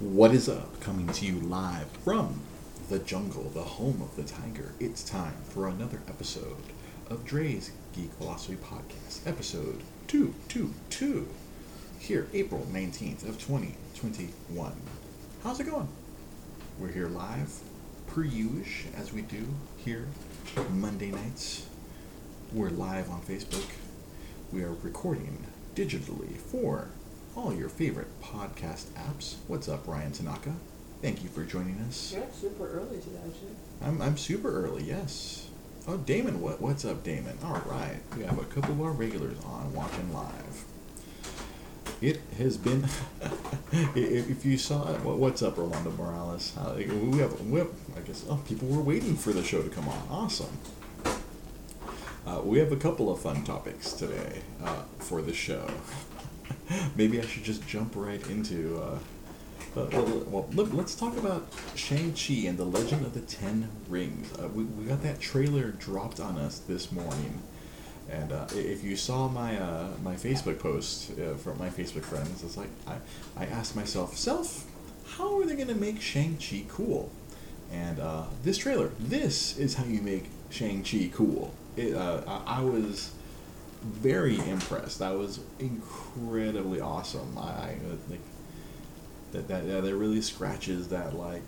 What is up? Coming to you live from the jungle, the home of the tiger. It's time for another episode of Dre's Geek Philosophy Podcast, episode 222. Here, April 19th of 2021. How's it going? We're here live, per usual, as we do here Monday nights. We're live on Facebook. We are recording digitally for all your favorite podcast apps. What's up, Ryan Tanaka? Thank you for joining us. You're super early today, actually. I'm, I'm super early, yes. Oh, Damon, what what's up, Damon? All right, we have a couple of our regulars on watching live. It has been. if if you saw it, what's up, Rolando Morales? We have, we have, I guess, oh, people were waiting for the show to come on. Awesome. Uh, we have a couple of fun topics today uh, for the show. Maybe I should just jump right into. Uh, uh, well, well, look, let's talk about Shang-Chi and the Legend of the Ten Rings. Uh, we, we got that trailer dropped on us this morning. And uh, if you saw my uh, my Facebook post uh, from my Facebook friends, it's like I, I asked myself, self, how are they going to make Shang-Chi cool? And uh, this trailer, this is how you make Shang-Chi cool. It, uh, I, I was very impressed. That was incredibly awesome. I, I uh, like that that yeah, that really scratches that like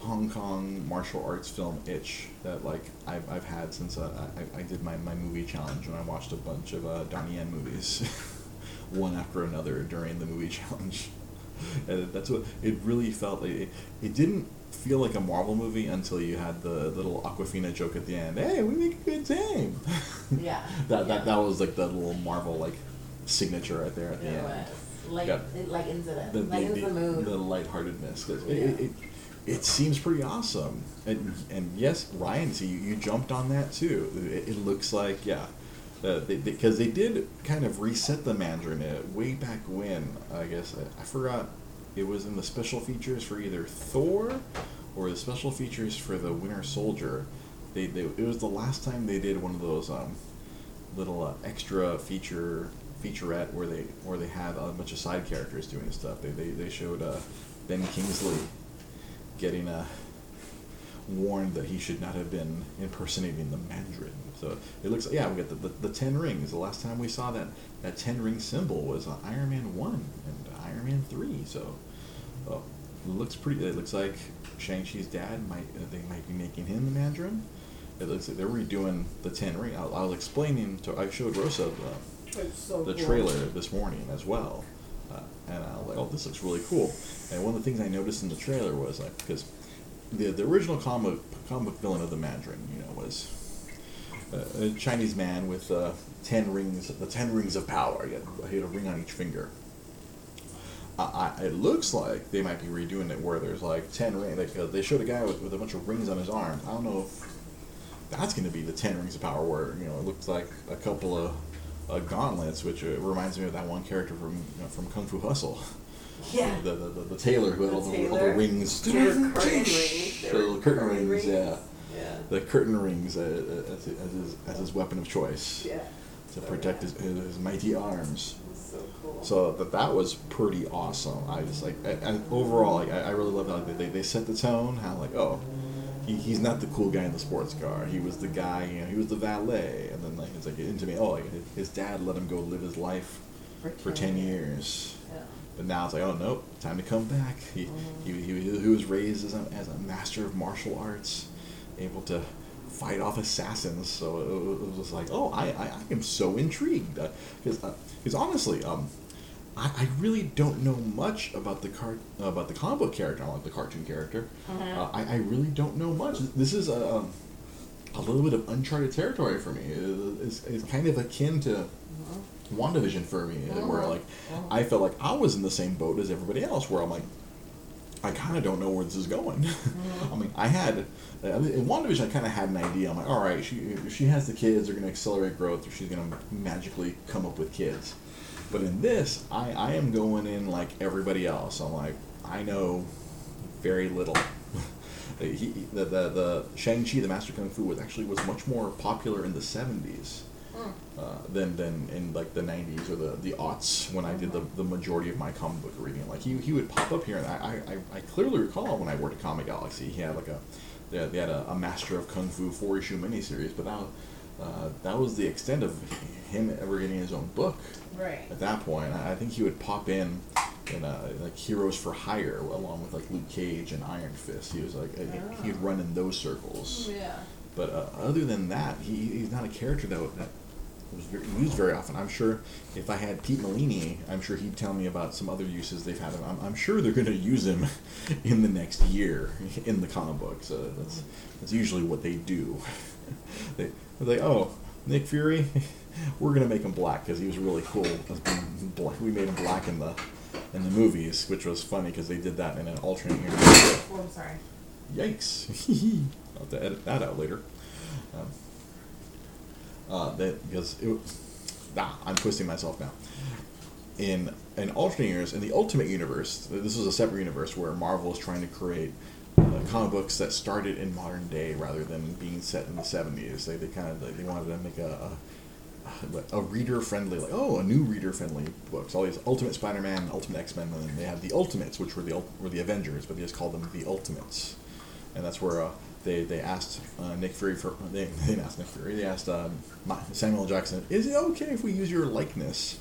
Hong Kong martial arts film itch that like I've, I've had since uh, I, I did my, my movie challenge and I watched a bunch of uh, Donnie Yen movies, one after another during the movie challenge. And that's what it really felt like. It, it didn't feel like a Marvel movie until you had the little Aquafina joke at the end. Hey, we make a good team. Yeah. that, yeah. that that was like the little Marvel like signature right there at the It end. was. Like, Yeah. it, like into the, The, like the, into the, the, mood. the lightheartedness. 'cause Yeah. it, it, it seems pretty awesome. And, and yes, Ryan, see, you, you jumped on that too. It, it looks like, yeah. Because they, they, 'cause they did kind of reset the Mandarin uh, way back when. I guess I, I forgot it was in the special features for either Thor or the special features for the Winter Soldier. They, they it was the last time they did one of those um, little uh, extra feature featurette where they where they had a bunch of side characters doing stuff. They they, they showed uh, Ben Kingsley getting uh, warned that he should not have been impersonating the Mandarin. So it looks like, yeah we got the, the, the ten rings. The last time we saw that that ten ring symbol was Iron Man one and Iron Man three. So uh, it looks pretty. It looks like Shang Chi's dad might uh, they might be making him the Mandarin. It looks like they're redoing the ten ring. I, I was explaining to I showed Rosa the, so the cool. trailer this morning as well, uh, and I was like, "Oh, this looks really cool." And one of the things I noticed in the trailer was like, because the the original comic comic villain of the Mandarin, you know, was uh, a Chinese man with uh, ten rings, the ten rings of power. He had, he had a ring on each finger. I, I, it looks like they might be redoing it where there's like ten rings. Like uh, they showed a guy with, with a bunch of rings on his arm. I don't know if that's going to be the ten rings of power, where you know it looks like a couple of uh, gauntlets, which uh, reminds me of that one character from you know, from Kung Fu Hustle. Yeah. The, the, the, the tailor who had all the, all the rings. They were curtain rings. They The were little curtain curtain rings, yeah. Yeah. The curtain rings uh, uh, as, as, his, as his weapon of choice Yeah. to protect yeah. his, his mighty arms. So cool. So that that was pretty awesome. I just like and, and overall, like I, I really love how like, they, they set the tone. How like oh, he, he's not the cool guy in the sports car. He was the guy. You know, he was the valet. And then like it's like into me. Oh, like, his dad let him go live his life for ten years. Yeah. But now it's like, oh nope, time to come back. He mm-hmm. he, he, he was raised as a, as a master of martial arts, able to fight off assassins. So it, was like, oh, I, I, I am so intrigued because because honestly, um, I, I really don't know much about the car about the comic book character, like the cartoon character. Mhm. Uh, I, I really don't know much. This is a um, a little bit of uncharted territory for me. It- It's, it's kind of akin to Mhm. WandaVision for me, where Mhm. like Mhm. I felt like I was in the same boat as everybody else, where I'm like, I kind of don't know where this is going. I mean, I had uh, in WandaVision, I kind of had an idea. I'm like, all right, she if she has the kids, they're going to accelerate growth, or she's going to magically come up with kids. But in this, I, I am going in like everybody else. I'm like, I know very little. he, the, the, the Shang-Chi, the Master Kung Fu, was actually was much more popular in the 70s. Mm. uh, than than in like the '90s or the the aughts when I did the, the majority of my comic book reading. Like he, he would pop up here, and I, I, I clearly recall when I worked at Comic Galaxy, he had like a they had, they had a, a Master of Kung Fu four issue miniseries, but that uh, that was the extent of him ever getting his own book. Right. At that point, I think he would pop in in uh, like Heroes for Hire along with like Luke Cage and Iron Fist. He was like uh, he'd Oh. run in those circles. Yeah. But uh, other than that, he, he's not a character that, that was very, used very often. I'm sure if I had Pete Molini, I'm sure he'd tell me about some other uses they've had him. I'm, I'm sure they're going to use him in the next year in the comic books. Uh, that's that's usually what they do. they they're like, oh, Nick Fury, we're going to make him black because he was really cool. black. We made him black in the in the movies, which was funny because they did that in an alternate universe. Oh, I'm sorry. Yikes! I'll have to edit that out later. Um, uh, because it, ah, I'm twisting myself now. In an alternate universe, in the Ultimate Universe, this was a separate universe where Marvel is trying to create uh, comic books that started in modern day rather than being set in the 70s. They, they kind of they wanted to make a, a, a reader friendly, like oh, a new reader friendly books. All these Ultimate Spider Man, Ultimate X Men, and then they have the Ultimates, which were the were the Avengers, but they just called them the Ultimates and that's where uh, they they asked uh, Nick Fury for they, they didn't ask Nick Fury they asked um, Samuel Jackson is it okay if we use your likeness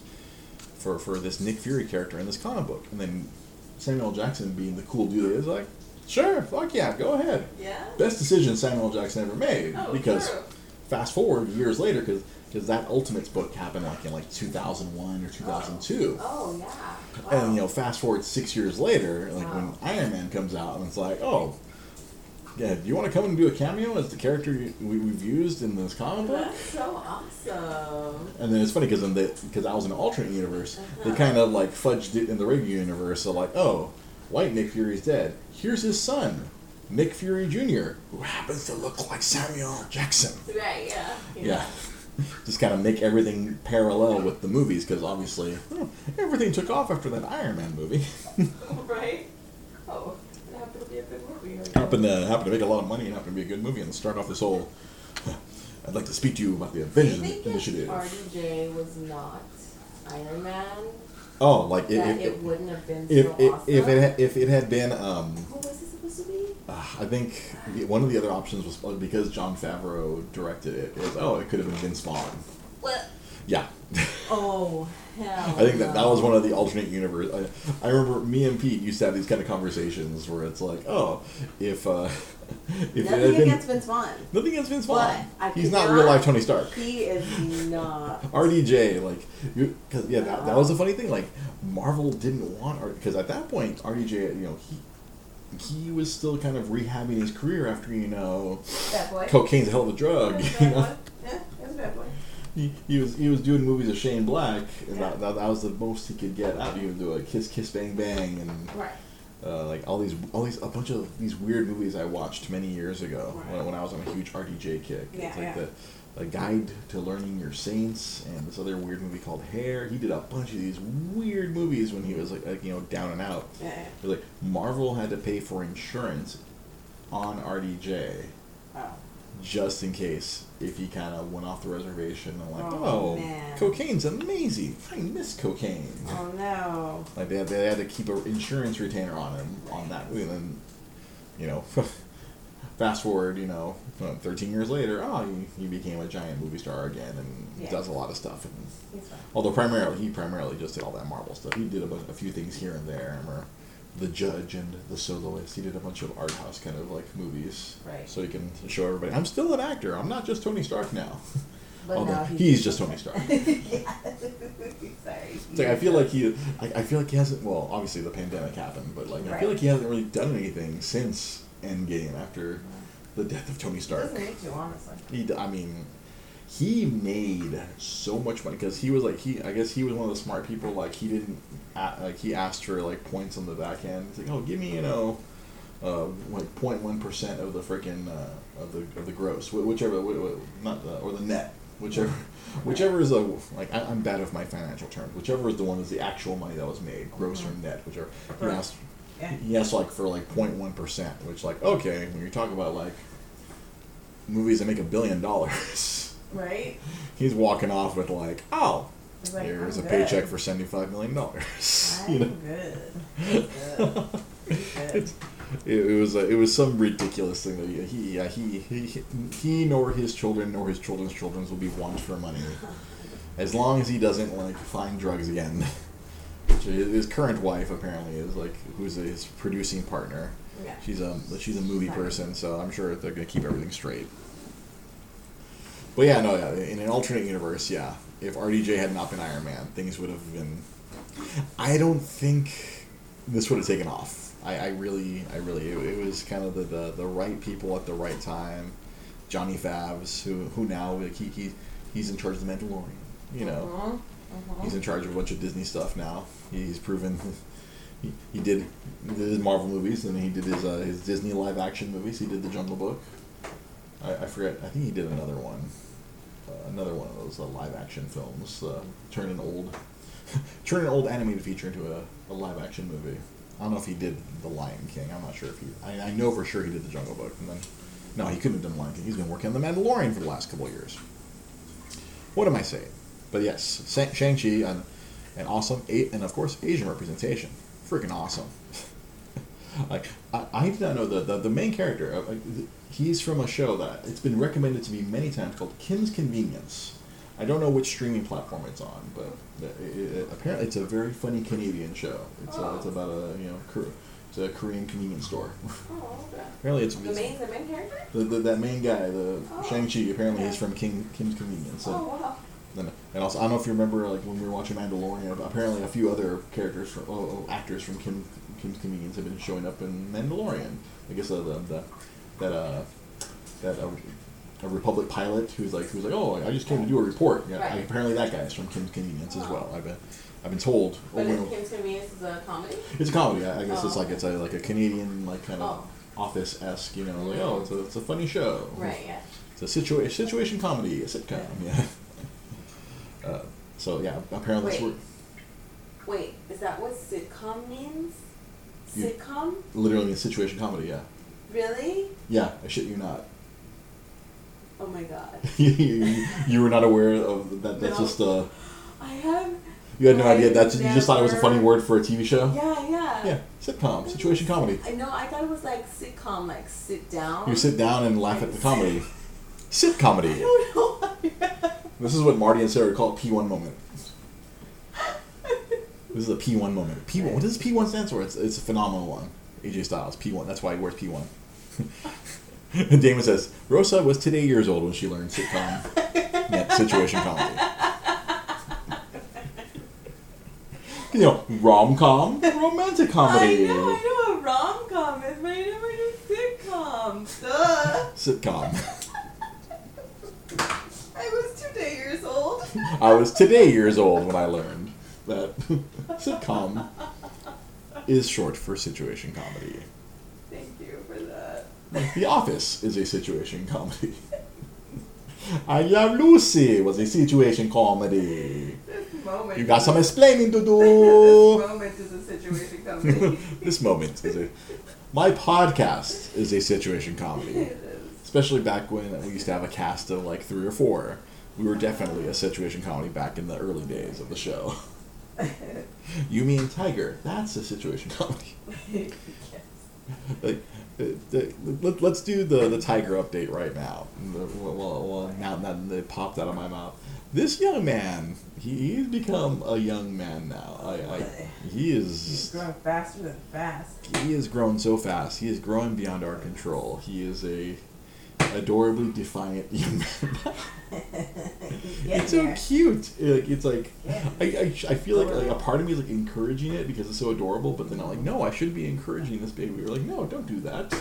for for this Nick Fury character in this comic book and then Samuel Jackson being the cool dude is like sure fuck yeah go ahead Yeah. best decision Samuel Jackson ever made Oh, because true. fast forward years later because because that Ultimates book happened like in like 2001 or 2002 Oh yeah. Wow. and you know, fast forward six years later, like when Iron Man comes out, and it's like, oh, yeah, do you want to come and do a cameo as the character you- we, we've used in this comic book? That's so awesome. And then it's funny because because I was in an alternate universe, they uh-huh. kind of like fudged it in the regular universe. So like, oh, white Nick Fury's dead. Here's his son, Nick Fury Jr., who happens to look like Samuel Jackson. Right. Yeah. Yeah. Just kind of make everything parallel with the movies because obviously oh, everything took off after that Iron Man movie. right. Oh, it happened to be a good movie. happened to happen to make a lot of money and happen to be a good movie and start off this whole. I'd like to speak to you about the I Avengers think Initiative. if RDJ was not Iron Man, Oh, like it, that it, it, wouldn't have been if, so if, awesome. if it had, if it had been um, What was it supposed to be? uh, I think one of the other options was uh, because Jon Favreau directed it is oh it could have been Vince Vaughn. What? Yeah. Oh hell. I think that that was one of the alternate universe. I, I remember me and Pete used to have these kind of conversations where it's like, oh, if uh, if it had Nothing been against Vince Vaughn. nothing against Vince But Vaughn, I he's not real life Tony Stark. He is not. RDJ, like, because yeah, that, that was the funny thing. Like, Marvel didn't want because at that point, RDJ, you know, he he was still kind of rehabbing his career after you know, cocaine's a hell of a drug. You know. Yeah, it was a bad boy. He, he was he was doing movies of Shane Black, and Yeah. that, that, that was the most he could get out. He would do a Kiss Kiss Bang Bang and Right. uh, like all these all these a bunch of these weird movies I watched many years ago Right. when, when I was on a huge RDJ kick. Yeah, it's like yeah. the a guide to learning your saints and this other weird movie called Hair. He did a bunch of these weird movies when he was like, like you know down and out. Yeah. yeah. Like Marvel had to pay for insurance on RDJ Oh. Just in case if he kind of went off the reservation and like Oh, oh, man. cocaine's amazing. I miss cocaine. Oh no. Like they had, they had to keep an insurance retainer on him on that and then, you know, fast forward, you know, uh, thirteen years later, oh, he, he became a giant movie star again and Yeah. does a lot of stuff. And although primarily he primarily just did all that Marvel stuff, he did a, a few things here and there. I remember the Judge and the Soloist. He did a bunch of art house kind of like movies, Right. so he can show everybody I'm still an actor. I'm not just Tony Stark now. But Although now he's, he's, just Tony Stark. yeah. Sorry. It's like I feel like he, I, I feel like he hasn't. Well, obviously the pandemic happened, but like I feel like he hasn't really done anything since Endgame after mm-hmm. the death of Tony Stark. Doesn't need to, honestly. He, I mean, he made so much money because he was like he. I guess he was one of the smart people. Like he didn't, like he asked for like points on the back end. He's like, oh, give me you know. Uh, like 0.1 percent of the freaking uh, of the of the gross, Wh- whichever, wh- wh- not the, or the net, whichever, whichever is a like I, I'm bad with my financial terms. Whichever is the one is the actual money that was made, gross or net, whichever. He asked, Yeah. he asked like for like 0.1 percent, which like okay, when you talk about like movies that make a billion dollars, Right? He's walking off with like, oh, like, here's a I'm paycheck good. for seventy-five million dollars. I'm you know, good. Good. Good. It, it was uh, it was some ridiculous thing that he he, yeah, he he he nor his children nor his children's children will be want for money as long as he doesn't like find drugs again. Which his current wife apparently is like who's his producing partner. Yeah. She's a she's a movie person, so I'm sure they're gonna keep everything straight. But yeah, no, yeah. In an alternate universe, yeah. If RDJ had not been Iron Man, things would have been. I don't think this would have taken off. I, I really, I really, it, it was kind of the, the the right people at the right time. Johnny Favs, who who now like he, he he's in charge of the Mandalorian. You know, Uh-huh. Uh-huh. He's in charge of a bunch of Disney stuff now. He's proven he, he did he did his Marvel movies and he did his uh, his Disney live action movies. He did the Jungle Book. I, I forget. I think he did another one, another one of those uh, live action films. Uh, turn an old turn an old animated feature into a, a live action movie. I don't know if he did The Lion King. I'm not sure if he. I, I know for sure he did the Jungle Book, and then no, he couldn't have done Lion King. He's been working on the Mandalorian for the last couple of years. What am I saying? But yes, Shang-Chi, an, an awesome, a- and of course, Asian representation. Freaking awesome. like, I, I did not know the, the, the main character, uh, uh, he's from a show that it's been recommended to me many times called Kim's Convenience. I don't know which streaming platform it's on, but it, it, apparently it's a very funny Canadian show. It's, uh, it's Oh. about a, you know, Kor- it's a Korean convenience store. Oh, okay. apparently it's, The it's main, the main character? the, the, that main guy, the Oh. Shang-Chi, apparently Okay. he's from King, Kim's Convenience. And- Oh, wow. and, and also, I don't know if you remember, like when we were watching Mandalorian. Apparently, a few other characters, from, oh, oh, actors from Kim Kim's Convenience have been showing up in Mandalorian. I guess uh, the, the that uh that uh, a Republic pilot who's like who's like, oh, I just came to do a report. Yeah, Right. apparently that guy's from Kim's Convenience as Oh. well. I've been I've been told. But over is Kim's Convenience is a comedy? it's a comedy. I I guess it's Oh. like it's a like a Canadian like kind of Oh. office esque. You know, like oh, it's a, it's a funny show. Right, yeah. It's a situation situation comedy, a sitcom. Yeah. Uh, so yeah, apparently Wait. Wait, is that what sitcom means? You- Sitcom? literally a situation comedy. Yeah. Really? Yeah, I shit you not. Oh my god. you, you- were not aware of that. That's No. just uh, I have. you had no I idea. That's you just thought it was a funny word for a TV show. Yeah, yeah. Yeah, sitcom, situation comedy. I know. I thought it was like sitcom, like sit down. You sit down and laugh at the comedy. Sit I comedy. don't know. This is what Marty and Sarah call P1 moment. This is a P1 moment. P1. What does P1 stand for? It's, it's a phenomenal one. AJ Styles, P1. That's why he wears P1. Damon says, Rosa was today years old when she learned sitcom yeah, situation comedy. You know, rom com, romantic comedy, I know. I know what rom com is, but I never knew sitcom. Duh. sitcom. I was today years old. I was today years old when I learned that sitcom is short for situation comedy. Thank you for that. The Office is a situation comedy. I Love Lucy was a situation comedy. This moment. You got some explaining to do. this moment is a situation comedy. this moment is a. My podcast is a situation comedy. it is. Especially back when we used to have a cast of like three or four. We were definitely a situation comedy back in the early days of the show. You mean Tiger? That's a situation comedy. yes. like, let, let's do the, the tiger update right now. Well, well, well, now that it popped out of my mouth. This young man, he, he's become a young man now. I, I, he is. He's growing faster than fast. he has grown so fast. He is growing beyond our control. He is a adorably defiant young man. Get it's so there. cute. Like, it's like Yeah. I, I, I feel like, like a part of me is like encouraging it because it's so adorable, but then I'm like, no, I shouldn't be encouraging this baby. We're like, no, don't do that.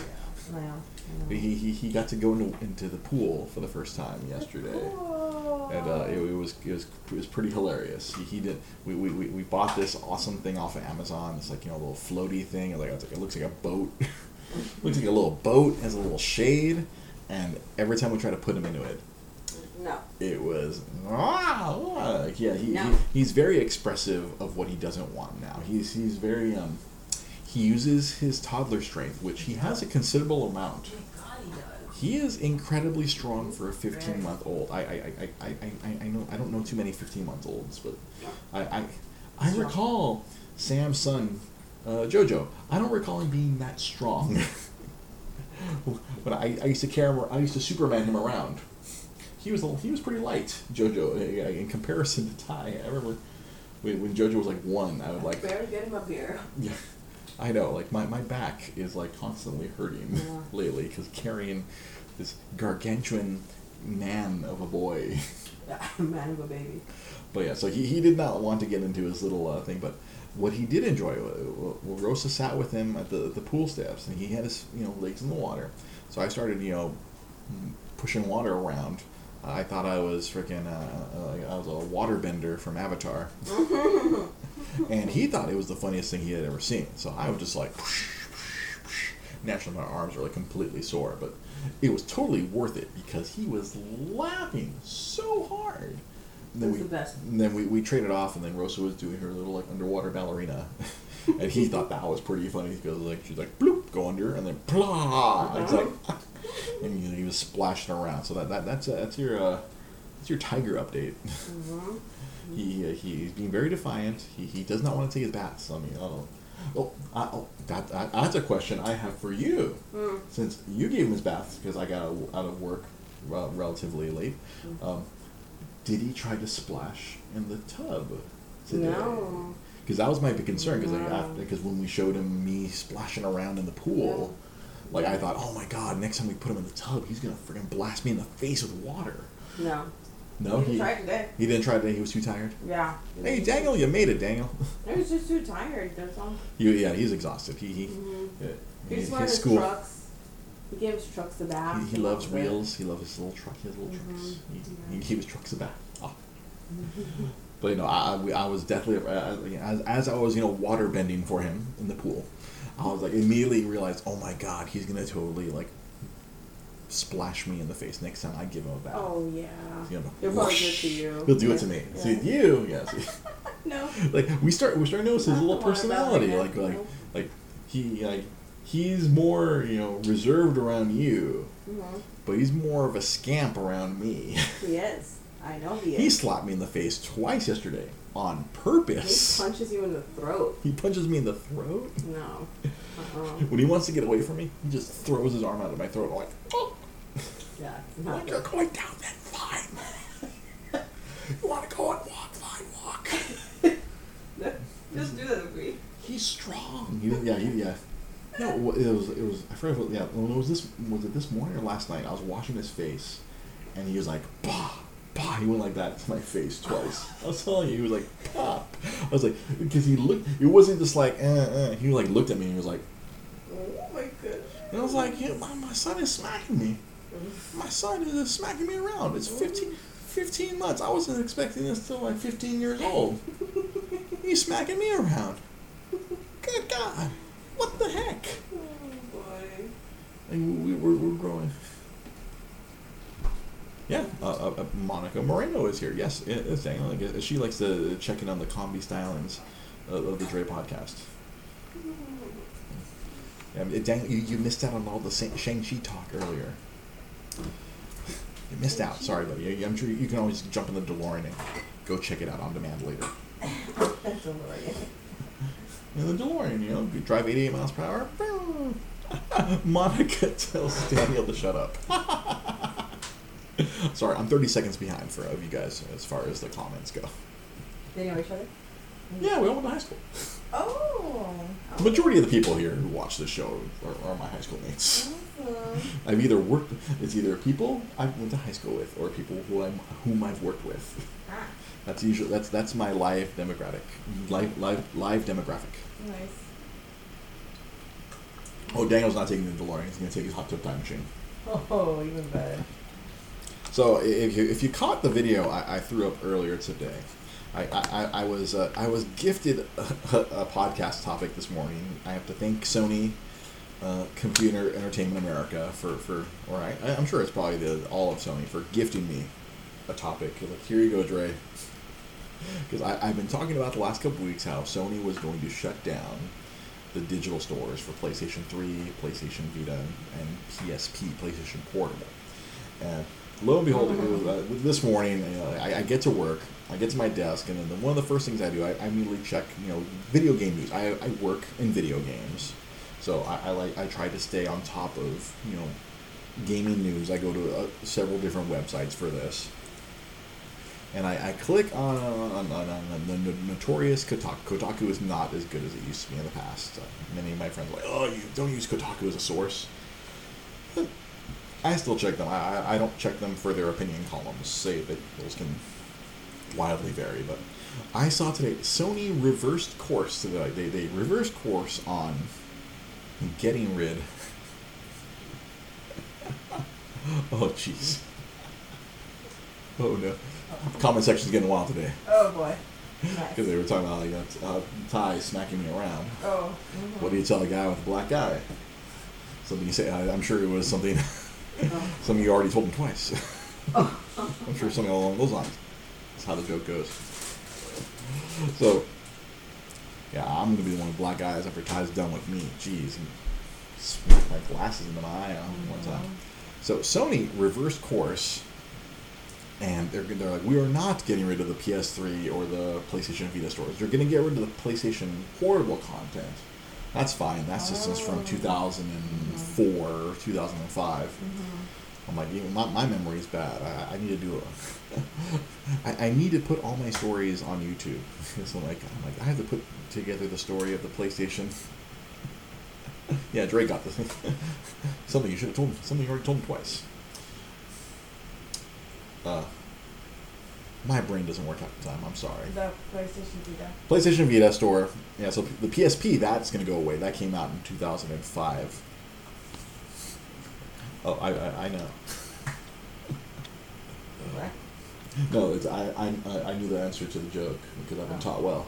Well, He, he, he got to go into, into the pool for the first time yesterday, and uh, it, it was it was it was pretty hilarious. He, he did we, we, we, we bought this awesome thing off of Amazon. It's like you know a little floaty thing. Like, it's like it looks like a boat. looks like a little boat has a little shade, and every time we try to put him into it, no. it was ah, ah. Yeah he, No. he he's very expressive of what he doesn't want now. He's he's very um he uses his toddler strength, which he has a considerable amount. God, he does. He is incredibly strong for a 15 month old. I, I, I, I, I, I know I don't know too many 15 month olds, but I, I, I recall Sam's son, uh, Jojo. I don't recall him being that strong. when I, I used to carry him, I used to Superman him around. He was a- he was pretty light, Jojo, uh, in comparison to Ty. I remember when, when Jojo was like one, I would like Barely get him up here. yeah, I know. Like my, my back is like constantly hurting Yeah. lately because carrying this gargantuan man of a boy. Man of a baby. but yeah, so he, he did not want to get into his little uh, thing. But what he did enjoy, uh, well, Rosa sat with him at the the pool steps, and he had his you know legs in the water. So I started you know pushing water around. I thought I was freaking uh, uh, I was a waterbender from Avatar. and he thought it was the funniest thing he had ever seen. So I was just like, naturally my arms were like completely sore, but it was totally worth it because he was laughing so hard. And then That's we, the best. and then we, we traded off, and then Rosa was doing her little like underwater ballerina, and he thought that was pretty funny because like she's like bloop go under, and then blah, it's like, and he, he was splashing around. So that, that that's uh, that's your uh, that's your tiger update. hmm He uh, he- he's being very defiant. He, he does not want to take his baths. I mean, I don't. Oh, I, oh that, that that's a question I have for you. Mm. Since you gave him his baths because I got out of- work rel- relatively late, um, did he try to splash in the tub today? No. Because that was my big concern. Because No. because when we showed him me splashing around in the pool, like I thought, oh my god, next time we put him in the tub, he's gonna freaking blast me in the face with water. No. No, he he tried today. he didn't try today. He was too tired. Yeah. Hey, Daniel, you made it, Daniel. he was just too tired. That's all. He, yeah, he's exhausted. He he, Mhm. yeah, He he- his school. trucks. He gave his trucks a bath. He, he loves wheels. He loves his little truck. His little trucks. Mhm. He, Yeah. he gave his trucks a bath. Oh. But you know, I, I, I was definitely uh, as, as I was you know water bending for him in the pool, I was like immediately realized, oh my god, he's gonna totally like splash me in the face next time I give him a bath. Oh yeah. He'll probably do it to you. He'll do it to me. Yeah. See you, yeah. No. like we start we start to notice his little personality. Like like no. like he like he's more you know reserved around you, Mhm. but he's more of a scamp around me. He is. I know he is. he slapped me in the face twice yesterday on purpose. He punches you in the throat. He punches me in the throat. No. Uh-uh. When he wants to get away from me, he just throws his arm out of my throat. I'm like, oh, Yeah. Not you're going down then, fine. you want to go and walk, fine, walk. Just do that with me. He's strong. He, yeah, he, yeah. No, it was, it was, I forgot, what, yeah, when it was this, was it this morning or last night? I was washing his face, and he was like, bah, he went like that to my face twice. I was telling you, he was like, pop. I was like, because he looked, it wasn't just like, uh, uh, he like looked at me and he was like, Oh my goodness. and I was like, yeah, my, my son is smacking me. My son is smacking me around. It's 15, 15 months. I wasn't expecting this till like 15 years old. He's smacking me around. Good God. What the heck? Oh boy. Like, we, we're, we're growing. Yeah, uh, uh, uh, Monica Moreno is here. Yes, Daniel. Guess she likes to check in on the combi stylings of, of the Dre podcast. Yeah, Daniel, you, you missed out on all the Shang-Chi talk earlier. You missed out. Sorry, buddy. I'm sure you can always jump in the DeLorean and go check it out on demand later. That's hilarious. In the DeLorean, you know, you drive 88 miles per hour. Monica tells Daniel to shut up. Sorry, I'm 30 seconds behind for of you guys as far as the comments go. They know each other? Yeah, we all went to high school. Oh. The majority of the people here who watch this show are, are my high school mates. Awesome. I've either worked. It's either people I went to high school with or people who I'm whom I've worked with. Ah, That's usually that's that's my live demographic. Live live live demographic. nice. Oh, Daniel's not taking the DeLorean. He's gonna take his hot tub time machine. Oh, even better. So if you if you caught the video I, I threw up earlier today, I I, I- was uh, I was gifted a, a podcast topic this morning. I have to thank Sony, uh, Computer Entertainment America for for or I I'm sure it's probably the all of Sony for gifting me a topic. Like here you go, Dre. Because I've been talking about the last couple weeks how Sony was going to shut down the digital stores for PlayStation 3, PlayStation Vita, and PSP, PlayStation Portable. And lo and behold, was, uh, this morning, you know, I, I get to work, I get to my desk, and then one of the first things I do, I, I immediately check, you know, video game news. I, I work in video games, so I, I like I try to stay on top of, you know, gaming news. I go to uh, several different websites for this and I, I click on, on, on, on the notorious Kotaku. Kotaku is not as good as it used to be in the past. Uh, many of my friends are like, oh, you don't use Kotaku as a source. I still check them. I, I don't check them for their opinion columns. Say that those can wildly vary, but I saw today Sony reversed course today. They, they reversed course on getting rid. oh, jeez. Oh no comment section's getting wild today. Oh boy. Because Nice. they were talking about like uh, Ty smacking me around. Oh. What do you tell a guy with a black eye? Something you say. I, I'm sure it was something. Oh. of you already told him twice. I'm sure something along those lines. That's how the joke goes. So, yeah, I'm gonna be the one with black eyes after Ty's done with me. Jeez, he smacked my glasses into my eye on one time. So Sony reversed course, and they're they're like, we are not getting rid of the PS3 or the PlayStation Vita stores. You're going to get rid of the PlayStation Portable content. That's fine. That's just since from Oh. 2004, 2005. Mhm. I'm like, even my, my memory is bad. I, I need to do it. I, I need to put all my stories on YouTube. so like, I'm like, I have to put together the story of the PlayStation. yeah, Dre got this. something you should have told. me- Something you already told me twice. Uh, my brain doesn't work half the time. I'm sorry. The PlayStation Vita. PlayStation Vita store. Yeah, so the PSP that's going to go away. That came out in 2005. Oh, I I, I know. What? No, it's I, I I- knew the answer to the joke because I've been oh. taught well.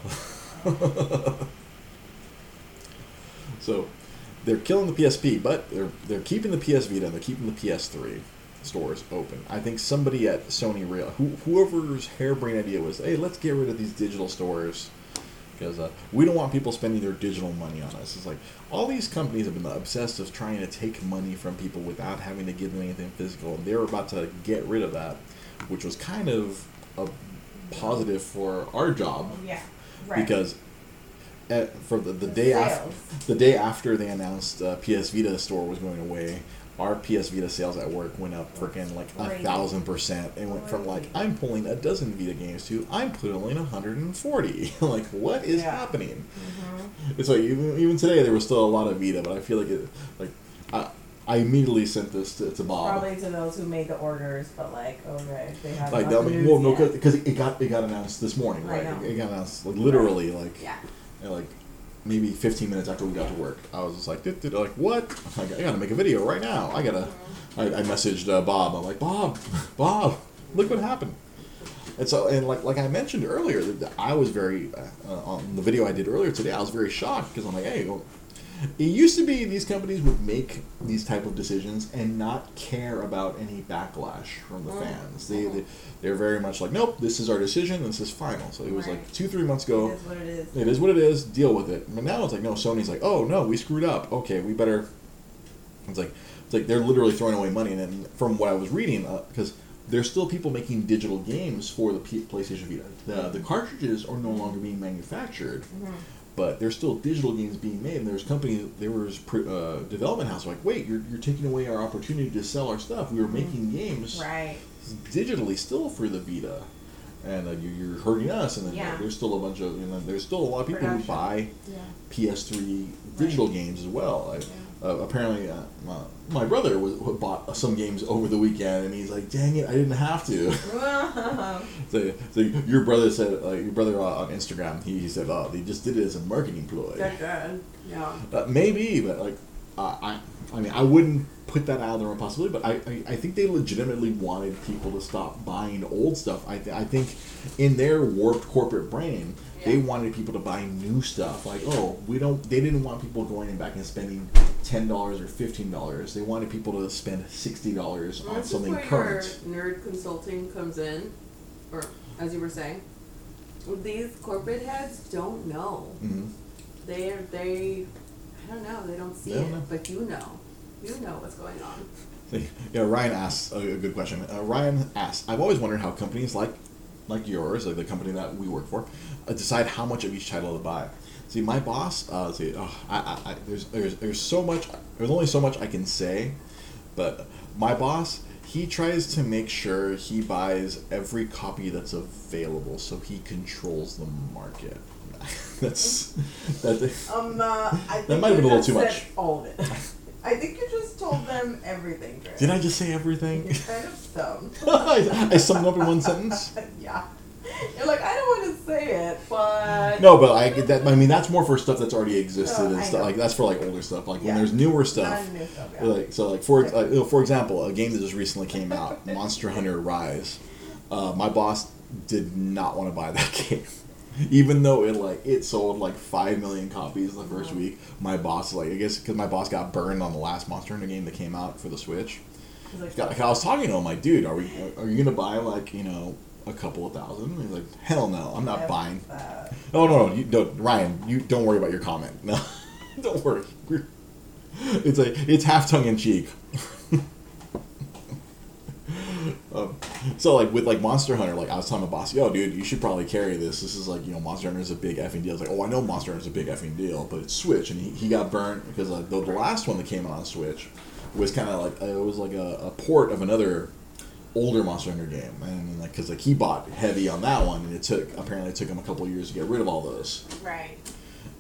Oh. so, they're killing the PSP, but they're they're keeping the PS Vita and they're keeping the PS3 stores open. I think somebody at Sony real who, whoever's harebrained idea was, hey, let's get rid of these digital stores because uh, we don't want people spending their digital money on us. It's like all these companies have been obsessed with trying to take money from people without having to give them anything physical, and they were about to get rid of that, which was kind of a positive for our job Yeah. Right. because at, for the, the The day after the day after they announced uh, PS Vita store was going away, our PS Vita sales at work went up freaking like a thousand percent. It went from like I'm pulling a dozen Vita games to I'm pulling 140. like what is Yeah. happening? Mhm. It's like even, even today there was still a lot of Vita, but I feel like it like I I immediately sent this to, to Bob. Probably to those who made the orders, but like, okay, they have like that, well, no, because it got it got announced this morning, right? It, it got announced like literally like Yeah. like maybe 15 minutes after we got to work. I was just like, "Dit, dit," like what? Like, I gotta make a video right now. I gotta. I, I messaged uh, Bob. I'm like, Bob, Bob, look what happened. And so, and like like I mentioned earlier, that I was very uh, on the video I did earlier today. I was very shocked because I'm like, hey, well, it used to be these companies would make these type of decisions and not care about any backlash from the Mm. fans. They, they they're very much like, nope, this is our decision. This is final. So it was like two three months ago. It is what it is. It is what it is. Deal with it. But now it's like no. Sony's like, oh no, we screwed up. Okay, we better. It's like it's like they're literally throwing away money. And then from what I was reading, because there's still people making digital games for the P- PlayStation Vita. The the cartridges are no longer being manufactured, Mhm. But there's still digital games being made. And there's company there was uh, development house like, wait, you're you're taking away our opportunity to sell our stuff. We were making games Right. digitally still for the Vita, and uh, you, you're hurting us. And then Yeah. there's still a bunch of you know, there's still a lot of people who buy Yeah. PS3 digital games as well. I, Yeah. Uh, apparently, uh, my, my brother was bought some games over the weekend, and he's like, "Dang it, I didn't have to." so, so your brother said, like your brother uh, on Instagram, he, said, "Oh, they just did it as a marketing ploy." That's good. Yeah. Uh, maybe, but like, uh, I, I mean, I wouldn't put that out of the realm of possibility. But I, I, I think they legitimately wanted people to stop buying old stuff. I, th- I think, in their warped corporate brain, they wanted people to buy new stuff. Like, oh, we don't. They didn't want people going and back and spending ten dollars or fifteen dollars. They wanted people to spend sixty dollars Well, on something where current. your nerd consulting comes in, or as you were saying, these corporate heads don't know. hmm They they I don't know. They don't see They don't it, know. but you know. You know what's going on. Yeah, Ryan asks a, a good question. Uh, Ryan asks, I've always wondered how companies like like yours, like the company that we work for, uh, decide how much of each title to buy. See, my boss, uh, see, oh, I, I, I, there's, there's, there's so much, there's only so much I can say, but my boss, he tries to make sure he buys every copy that's available, so he controls the market. that's that. Um, uh, I think That might have been a little too much. All of it. I think you just told them everything, Chris. Did I just say everything? You're kind of stoned. I, I summed up in one sentence. yeah. You're like, I don't want to say it, but. No, but I that I mean that's more for stuff that's already existed Oh, and stuff like that's for like older stuff. Like when there's newer stuff, new stuff, yeah. like so like for uh, you for example, a game that just recently came out, Monster Hunter Rise. Uh, my boss did not want to buy that game, even though it like it sold like five million copies the first week. My boss like I guess because my boss got burned on the last Monster Hunter game that came out for the Switch. Like, Like, I was talking to him like, dude, are we are you gonna buy like you know a couple of thousand? And he's like, hell no, I'm not buying. Oh no, no, you don't, Ryan. You don't worry about your comment. No, don't worry. It's a it's half tongue in cheek. um, so like with like Monster Hunter, like I was telling my boss, yo, dude, you should probably carry this. This is like you know Monster Hunter is a big effing deal. It's like, oh, I know Monster Hunter is a big effing deal, but it's Switch, and he, he got burnt because uh, the, the last one that came out on Switch was kind of like uh, it was like a, a port of another older Monster Hunter game, and like because like he bought heavy on that one, and it took apparently it took him a couple of years to get rid of all those, Right.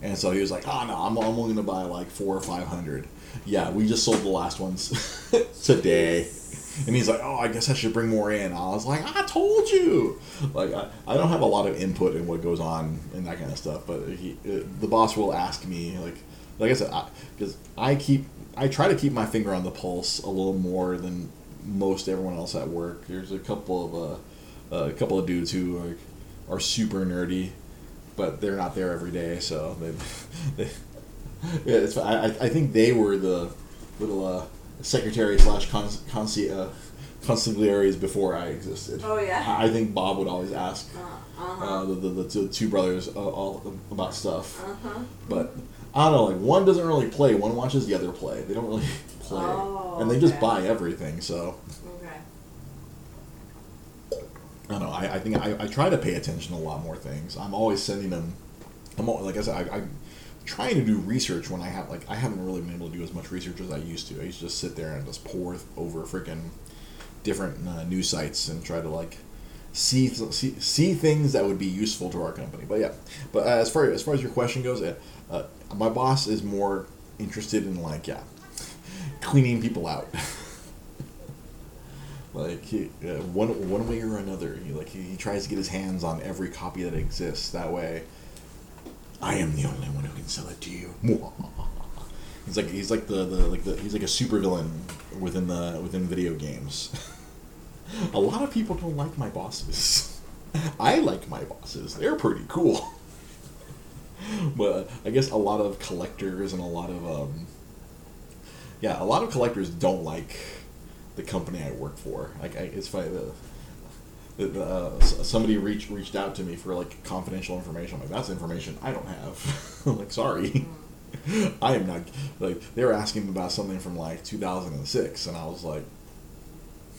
and so he was like, oh no, I'm, I'm only gonna buy like four or five hundred. Yeah, we just sold the last ones today. And he's like, "Oh, I guess I should bring more in." I was like, "I told you." Like, I, I don't have a lot of input in what goes on and that kind of stuff, but he, uh, the boss will ask me, like, like I said, because I, keep, I try to keep my finger on the pulse a little more than most everyone else at work. There's a couple of, uh, a couple of dudes who are, are super nerdy, but they're not there every day, so they, they yeah, it's, I, I I think they were the little uh, secretary slash consi, uh, consigliaries before I existed. Oh, yeah? I, I think Bob would always ask Uh, uh, uh-huh. the, the, the two, two brothers uh, all about stuff. Uh-huh. But I don't know, like one doesn't really play, one watches the other play. They don't really play, Oh, and they just okay. buy everything. So Okay. I don't know. I, I think I, I try to pay attention to a lot more things. I'm always sending them. I'm al- like I said, I, I'm trying to do research when I have like I haven't really been able to do as much research as I used to. I used to just sit there and just pour over freaking different uh, news sites and try to like see, see see things that would be useful to our company. But yeah, but uh, as far as far as your question goes, uh, my boss is more interested in like yeah, cleaning people out. like he, uh, one one way or another, he like he, he tries to get his hands on every copy that exists. That way, I am the only one who can sell it to you. He's like he's like the, the like the he's like a supervillain within the within video games. a lot of people don't like my bosses. I like my bosses. They're pretty cool. but I guess a lot of collectors and a lot of um, yeah, a lot of collectors don't like the company I work for. Like I, it's funny the, Uh, somebody reached reached out to me for like confidential information. I'm like, that's information I don't have. I'm like, sorry, I am not. Like, they were asking about something from like 2006, and I was like,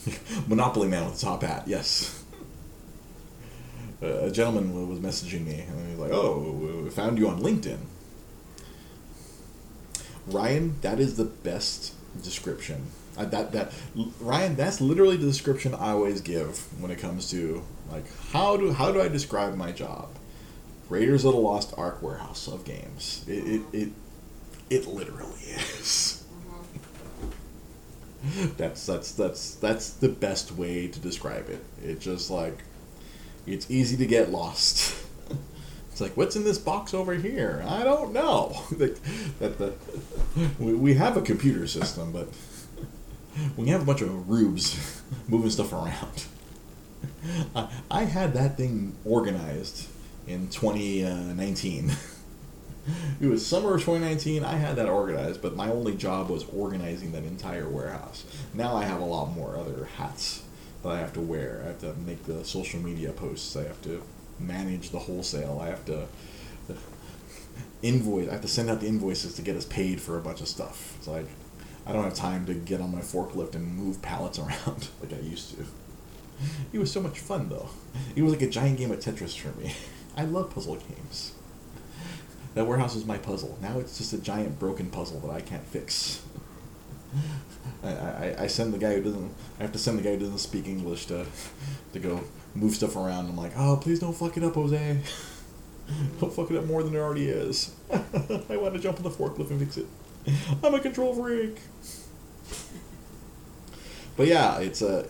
Monopoly Man with the top hat. Yes. Uh, a gentleman was messaging me, and he was like, "Oh, we found you on LinkedIn." Ryan, that is the best description. That that Ryan, that's literally the description I always give when it comes to like how do how do I describe my job? Raiders of the Lost Ark warehouse of games. It it it, it literally is. That's that's that's that's the best way to describe it. It just like it's easy to get lost. It's like, what's in this box over here? I don't know. that, that the, we, we have a computer system, but when you have a bunch of rubes moving stuff around, I, I had that thing organized in 2019. it was summer of 2019. I had that organized, but my only job was organizing that entire warehouse. Now I have a lot more other hats that I have to wear. I have to make the social media posts. I have to manage the wholesale. I have to uh, invoice. I have to send out the invoices to get us paid for a bunch of stuff. So I, I don't have time to get on my forklift and move pallets around like I used to. It was so much fun though. It was like a giant game of Tetris for me. I love puzzle games. That warehouse is my puzzle. Now it's just a giant broken puzzle that I can't fix. I, I, I send the guy who doesn't. I have to send the guy who doesn't speak English to, to go move stuff around. I'm like, oh, please don't fuck it up, Jose. don't fuck it up more than it already is. I want to jump on the forklift and fix it. I'm a control freak. But yeah, it's a.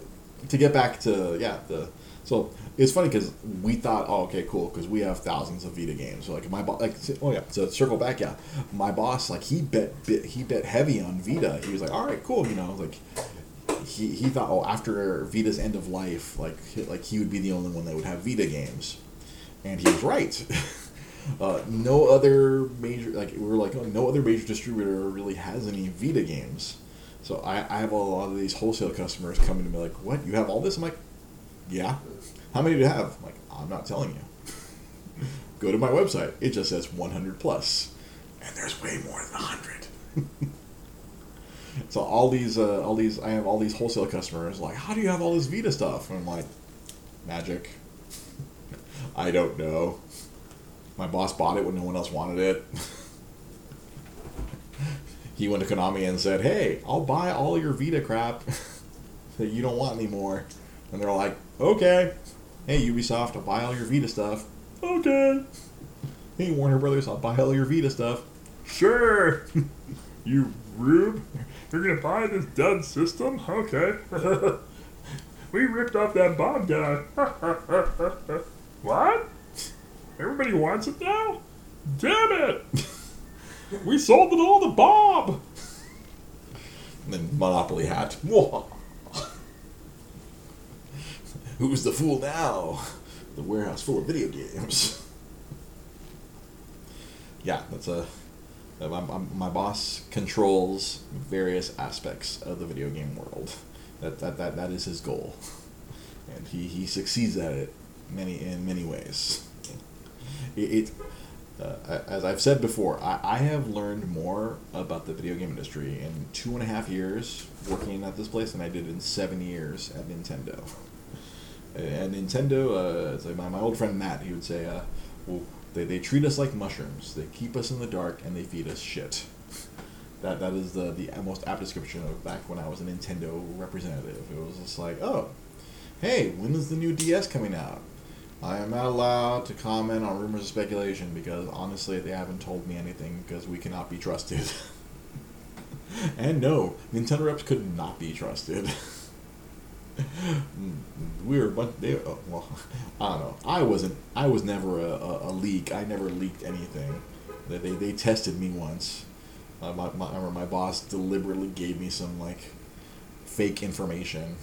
to get back to yeah the so it's funny because we thought, oh, okay, cool, because we have thousands of Vita games. So like my boss, like, oh yeah, so circle back, yeah, my boss, like he bet, bet he bet heavy on Vita. He was like, all right, cool, you know, like he, he thought, oh, after Vita's end of life, like like he would be the only one that would have Vita games, and he was right. uh, no other major, like we were like, no other major distributor really has any Vita games. So I, I have a lot of these wholesale customers coming to me like, what? You have all this? I'm like, yeah. How many do you have? I'm like, I'm not telling you. Go to my website. It just says 100 plus, and there's way more than 100. so all these, uh, all these, I have all these wholesale customers like, how do you have all this Vita stuff? And I'm like, magic. I don't know. My boss bought it when no one else wanted it. he went to Konami and said, "Hey, I'll buy all your Vita crap that you don't want anymore." And they're like, "Okay." Hey, Ubisoft, I'll buy all your Vita stuff. Okay. Hey, Warner Brothers, I'll buy all your Vita stuff. Sure. you rube. You're gonna buy this dead system? Okay. we ripped off that Bob guy. what? Everybody wants it now? Damn it! we sold it all to Bob! And then Monopoly hat. Who's the fool now? The warehouse full of video games. yeah, that's a. My, my boss controls various aspects of the video game world. That, that, that, that is his goal. And he, he succeeds at it many in many ways. It, uh, as I've said before, I, I have learned more about the video game industry in two and a half years working at this place than I did in seven years at Nintendo. And Nintendo, uh, it's like my, my old friend Matt, he would say, uh, well, they, they treat us like mushrooms. They keep us in the dark and they feed us shit. That that is the the most apt description of back when I was a Nintendo representative. It was just like, oh, hey, when is the new DS coming out? I am not allowed to comment on rumors of speculation because honestly, they haven't told me anything because we cannot be trusted. and no, Nintendo reps could not be trusted. we were a bunch. They, uh, well, I don't know. I wasn't. I was never a, a, a leak. I never leaked anything. They they, they tested me once. Uh, my, my, I remember my boss deliberately gave me some like fake information,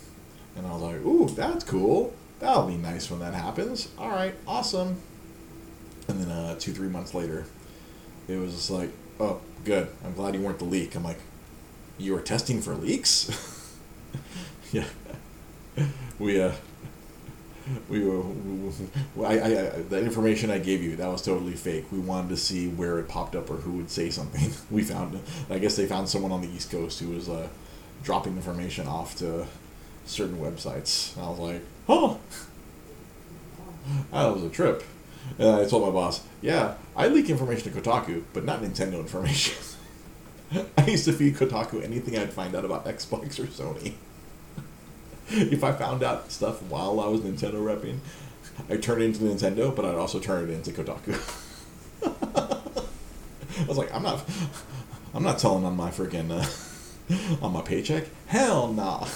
and I was like, "Ooh, that's cool. That'll be nice when that happens. All right, awesome." And then uh, two three months later, it was just like, "Oh, good. I'm glad you weren't the leak." I'm like, "You were testing for leaks?" yeah we uh we were we, I, I, the information I gave you that was totally fake. We wanted to see where it popped up or who would say something. We found I guess they found someone on the East Coast who was uh, dropping information off to certain websites. I was like, oh, that was a trip. And I told my boss, yeah, I leak information to Kotaku, but not Nintendo information. I used to feed Kotaku anything I'd find out about Xbox or Sony. if I found out stuff while I was Nintendo repping, I'd turn it into Nintendo, but I'd also turn it into Kotaku. I was like, I'm not, I'm not telling on my freaking, uh, on my paycheck. Hell nah.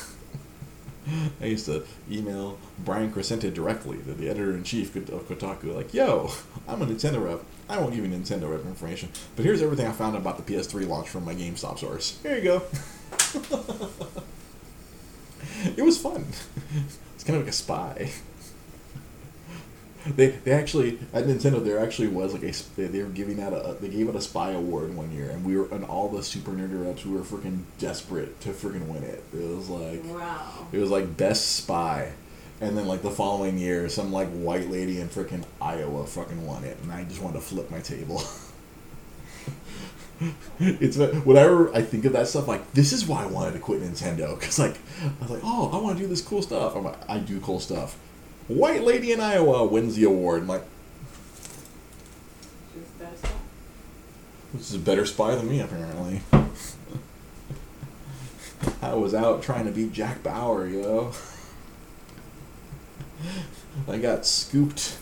I used to email Brian Crecente directly, the, the editor in chief of Kotaku, like, "Yo, I'm a Nintendo rep. I won't give you Nintendo rep information, but here's everything I found about the PS3 launch from my GameStop source. Here you go." it was fun. It's kind of like a spy. They, they actually at Nintendo there actually was like a they, they were giving out a they gave out a spy award one year and we were and all the super nerdy reps we were freaking desperate to freaking win it it was like Wow. it was like best spy and then like the following year some like white lady in freaking Iowa fucking won it and I just wanted to flip my table it's whenever I think of that stuff, like this is why I wanted to quit Nintendo because like I was like, oh, I want to do this cool stuff. I'm like, I do cool stuff. White lady in Iowa wins the award. I'm like, this is a better spy than me apparently. I was out trying to beat Jack Bauer, yo. I got scooped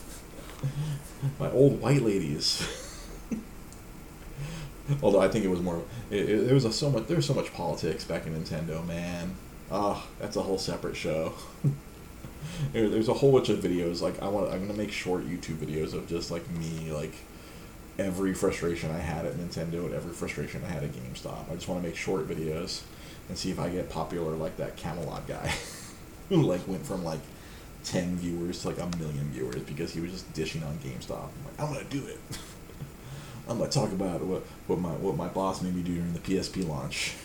by old white ladies. Although I think it was more, it, it, there was a, so much, there was so much politics back in Nintendo, man. Ah, that's a whole separate show. There, there's a whole bunch of videos. Like I want, I'm gonna make short YouTube videos of just like me, like every frustration I had at Nintendo and every frustration I had at GameStop. I just want to make short videos and see if I get popular like that Camelot guy, who like went from like ten viewers to like a million viewers because he was just dishing on GameStop. I'm like, I'm gonna do it. I'm gonna talk about what, what my what my boss made me do during the PSP launch.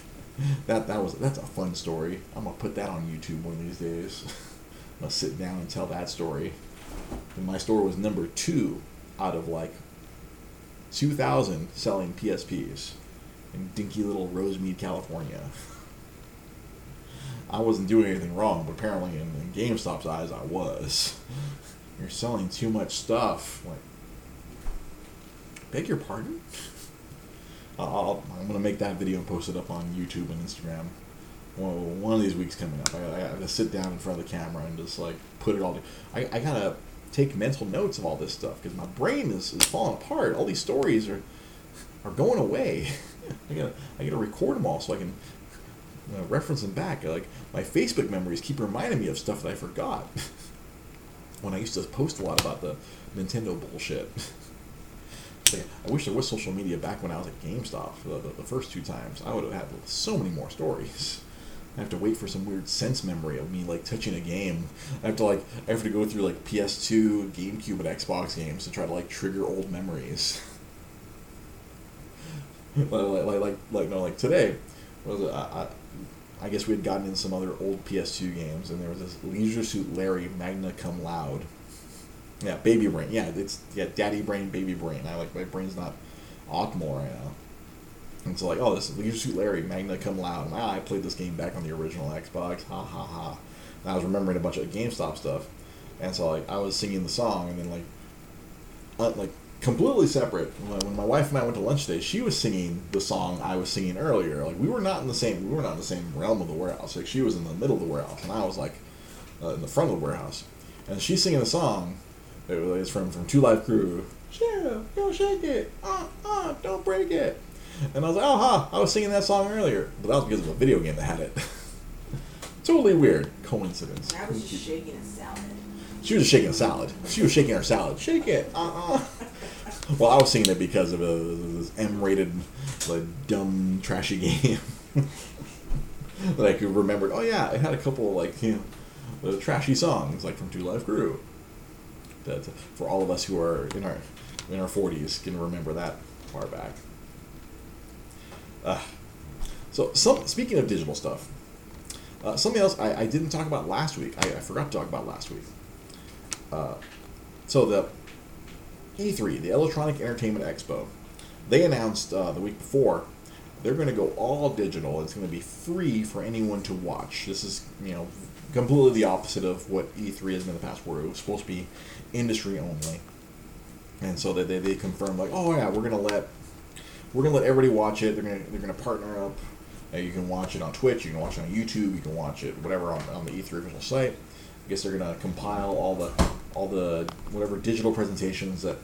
That that was that's a fun story. I'm gonna put that on YouTube one of these days. I'm sit down and tell that story. And my store was number two out of like 2,000 selling PSPs in dinky little Rosemead, California. I wasn't doing anything wrong, but apparently in, in GameStop's eyes, I was. You're selling too much stuff. Like, beg your pardon? I'll, I'm gonna make that video and post it up on YouTube and Instagram. Well, one of these weeks coming up, I, I have to sit down in front of the camera and just like put it all. I, I gotta take mental notes of all this stuff because my brain is, is falling apart. All these stories are are going away. I gotta I gotta record them all so I can know, reference them back. Like my Facebook memories keep reminding me of stuff that I forgot when I used to post a lot about the Nintendo bullshit. I wish there was social media back when I was at GameStop the, the, the first two times. I would have had so many more stories. I have to wait for some weird sense memory of me like touching a game. I have to like I have to go through like PS2, GameCube, and Xbox games to try to like trigger old memories. like, like, like, like, like, no, like today, was it, I, I, I guess we had gotten in some other old PS2 games, and there was this Leisure Suit Larry Magna Cum Laude. Yeah, baby brain. Yeah, it's yeah, daddy brain, baby brain. I like my brain's not optimal right now. And so like, oh, this is Leisure Suit Larry, Magna Cum Laude. And, I played this game back on the original Xbox. Ha ha ha. And I was remembering a bunch of GameStop stuff, and so like I was singing the song, and then like, uh, like completely separate. When my wife and I went to lunch today, she was singing the song I was singing earlier. Like we were not in the same, we were not in the same realm of the warehouse. Like she was in the middle of the warehouse, and I was like uh, in the front of the warehouse, and she's singing the song. It was from from Two Live Crew. Cheryl, yo, shake it, uh, uh, don't break it. And I was like, oh, ha, I was singing that song earlier. But that was because of a video game that had it. totally weird coincidence. I was just shaking a salad. She was just shaking a salad. She was shaking her salad. Shake it. Uh-uh. Well, I was singing it because of a, this M-rated, like, dumb, trashy game. that I could remember. Oh, yeah, it had a couple, like, you know, uh, trashy songs, like, from Two Live Crew. That, for all of us who are in our in our 40s, can remember that far back. Uh, so, some speaking of digital stuff, uh, something else I, I didn't talk about last week. I, I forgot to talk about last week. Uh, so the E3, the Electronic Entertainment Expo, they announced uh, the week before they're going to go all digital. It's going to be free for anyone to watch. This is you know completely the opposite of what E3 has been in the past, where it was supposed to be industry only. And so they, they, they confirmed like, oh yeah, we're gonna let we're gonna let everybody watch it. They're gonna they're gonna partner up. Uh, you can watch it on Twitch. You can watch it on YouTube. You can watch it whatever on, on the E3 official site. I guess they're gonna compile all the all the whatever digital presentations that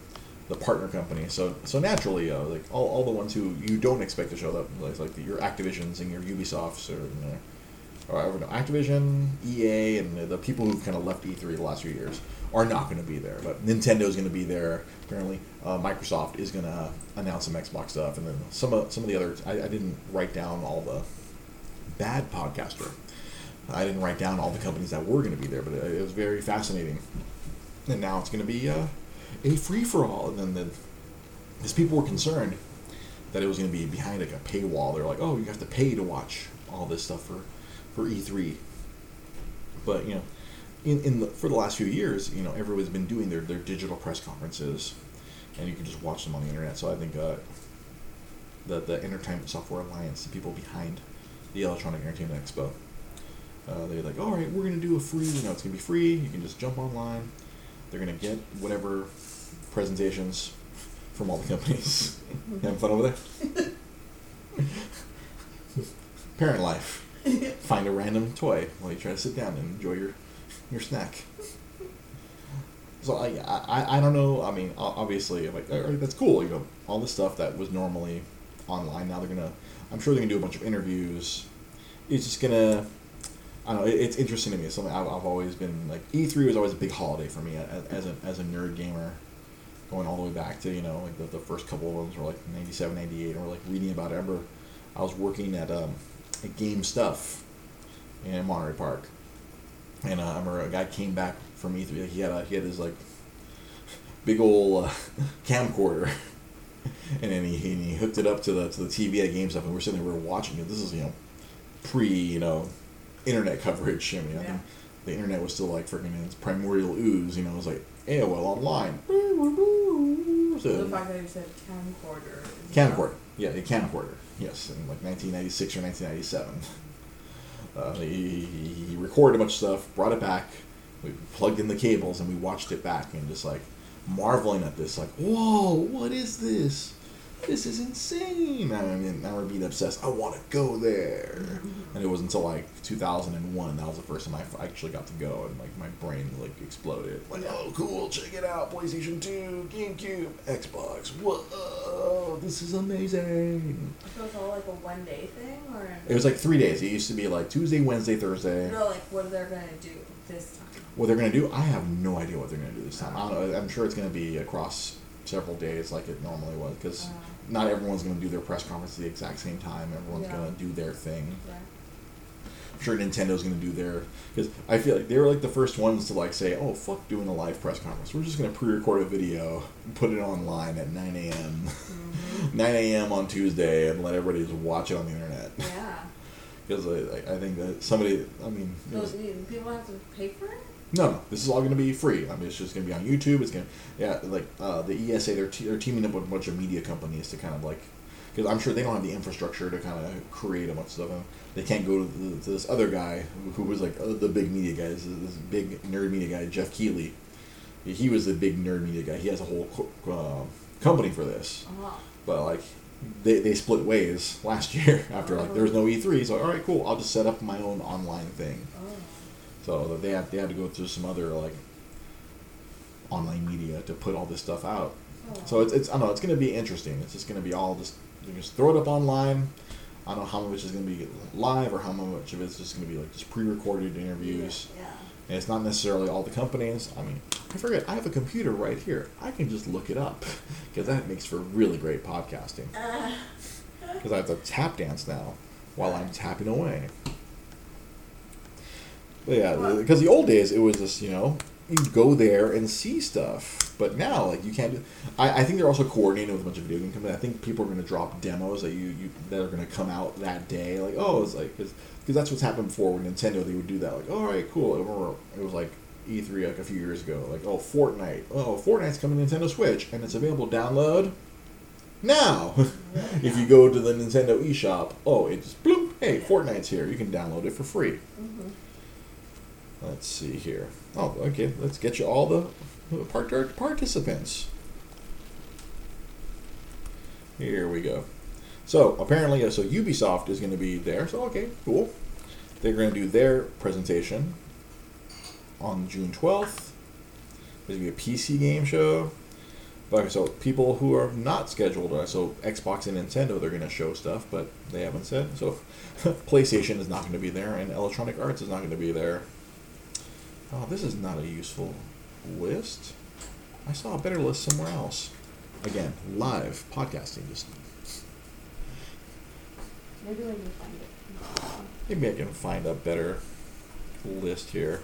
the partner company. So so naturally, uh, like all, all the ones who you don't expect to show up, like, like the, your Activisions and your Ubisofts or you know, know, Activision, EA, and the, people who've kind of left E3 the last few years are not going to be there. But Nintendo's going to be there. Apparently, uh, Microsoft is going to announce some Xbox stuff, and then some of some of the other. I, I didn't write down all the bad podcaster. I didn't write down all the companies that were going to be there, but it, it was very fascinating. And now it's going to be uh, a free for all, and then the because people were concerned that it was going to be behind like a paywall. They're like, oh, you have to pay to watch all this stuff for for E3. But you know, in, in the, for the last few years, you know, everybody's been doing their, their digital press conferences, and you can just watch them on the internet. So I think uh, the the Entertainment Software Alliance, the people behind the Electronic Entertainment Expo. Uh, they're like, all right, we're gonna do a free. You know, it's gonna be free. You can just jump online. They're gonna get whatever presentations from all the companies. Having fun over there? Parent life. Find a random toy while you try to sit down and enjoy your your snack. So I, I, I don't know. I mean, obviously, I'm like, all right, that's cool. You know, all the stuff that was normally online now they're gonna. I'm sure they're gonna do a bunch of interviews. It's just gonna. I don't know. It, it's interesting to me. It's something I've, I've always been like. E3 was always a big holiday for me as, a as a nerd gamer, going all the way back to you know like the, the first couple of ones were like 97, 98, or like reading about it. I remember I was working at um, Game Stuff in Monterey Park, and uh, I remember a guy came back from E3. He had a, he had his like big old uh, camcorder, and then he, he, he hooked it up to the to the TV at Game Stuff, and we're sitting there, we were watching it. This is you know pre you know internet coverage. I mean, I think the internet was still like freaking in its primordial ooze. You know, it was like AOL online. So, the fact that you said camcorder. Camcorder. Yeah, a camcorder. Yes, in like 1996 or 1997. Uh, he, he recorded a bunch of stuff, brought it back, we plugged in the cables, and we watched it back and just like marveling at this, like, whoa, what is this? This is insane. I mean, we're being obsessed. I want to go there. Mm-hmm. And it wasn't until like 2001 that was the first time I actually got to go, and like my brain like exploded. Like, oh, cool, check it out, PlayStation 2, GameCube, Xbox. Whoa, this is amazing. So it's all like a one day thing, or It was like three days. It used to be like Tuesday, Wednesday, Thursday. no, like what are they're gonna do this time. What they're gonna do, I have no idea what they're gonna do this time. I don't know. I'm sure it's gonna be across several days like it normally was, because Uh, not everyone's gonna do their press conference at the exact same time. Everyone's Yeah. gonna do their thing. right. I'm sure Nintendo's gonna do their because I feel like they were like the first ones to like say, "Oh fuck, doing a live press conference. We're just gonna pre-record a video, and put it online at 9 a.m. Mm-hmm. 9 a.m. on Tuesday, and let everybody just watch it on the internet." Yeah. Because I, I think that somebody, I mean, So was- people have to pay for it? No, no, this is all gonna be free. I mean, it's just gonna be on YouTube. It's gonna, yeah, like uh, the ESA, they're te- they're teaming up with a bunch of media companies to kind of like, because I'm sure they don't have the infrastructure to kind of create a bunch of stuff. And they can't go to, the, to this other guy who, was like uh, the big media guy, this, this big nerd media guy, Geoff Keighley. He was the big nerd media guy. He has a whole co- uh, company for this, Oh. but like. They, they split ways last year after like there was no E3 so all right cool I'll just set up my own online thing Oh. so they had they had to go through some other like online media to put all this stuff out. Oh. So it's, it's I don't know it's gonna be interesting. It's just gonna be all just you just throw it up online. I don't know how much is gonna be live or how much of it's just gonna be like just pre-recorded interviews. Yeah. And it's not necessarily all the companies. I mean, I forget. I have a computer right here. I can just look it up because that makes for really great podcasting. Uh, Because I have to tap dance now while I'm tapping away. But yeah, because the old days it was just you know you go there and see stuff, but now like you can't. do I, I think they're also coordinating with a bunch of video game companies. I think people are going to drop demos that you, you that are going to come out that day. Like oh, it's like because that's what's happened before with Nintendo. They would do that. Like all right, cool. I remember it was like E3 like a few years ago. Like oh, Fortnite. Oh, Fortnite's coming to Nintendo Switch and it's available download now. if you go to the Nintendo eShop, oh, it's bloop. Hey, Fortnite's here. You can download it for free. mhm. Let's see here. Oh, okay. Let's get you all the part- participants. Here we go. So apparently, uh, so Ubisoft is going to be there. So okay, cool. They're going to do their presentation on June twelfth. There's going to be a PC game show. But so people who are not scheduled, uh, so Xbox and Nintendo, they're going to show stuff, but they haven't said. So PlayStation is not going to be there, and Electronic Arts is not going to be there. Oh, this is not a useful list. I saw a better list somewhere else. Again, live podcasting. Just Maybe when you find it. maybe I can find a better list here.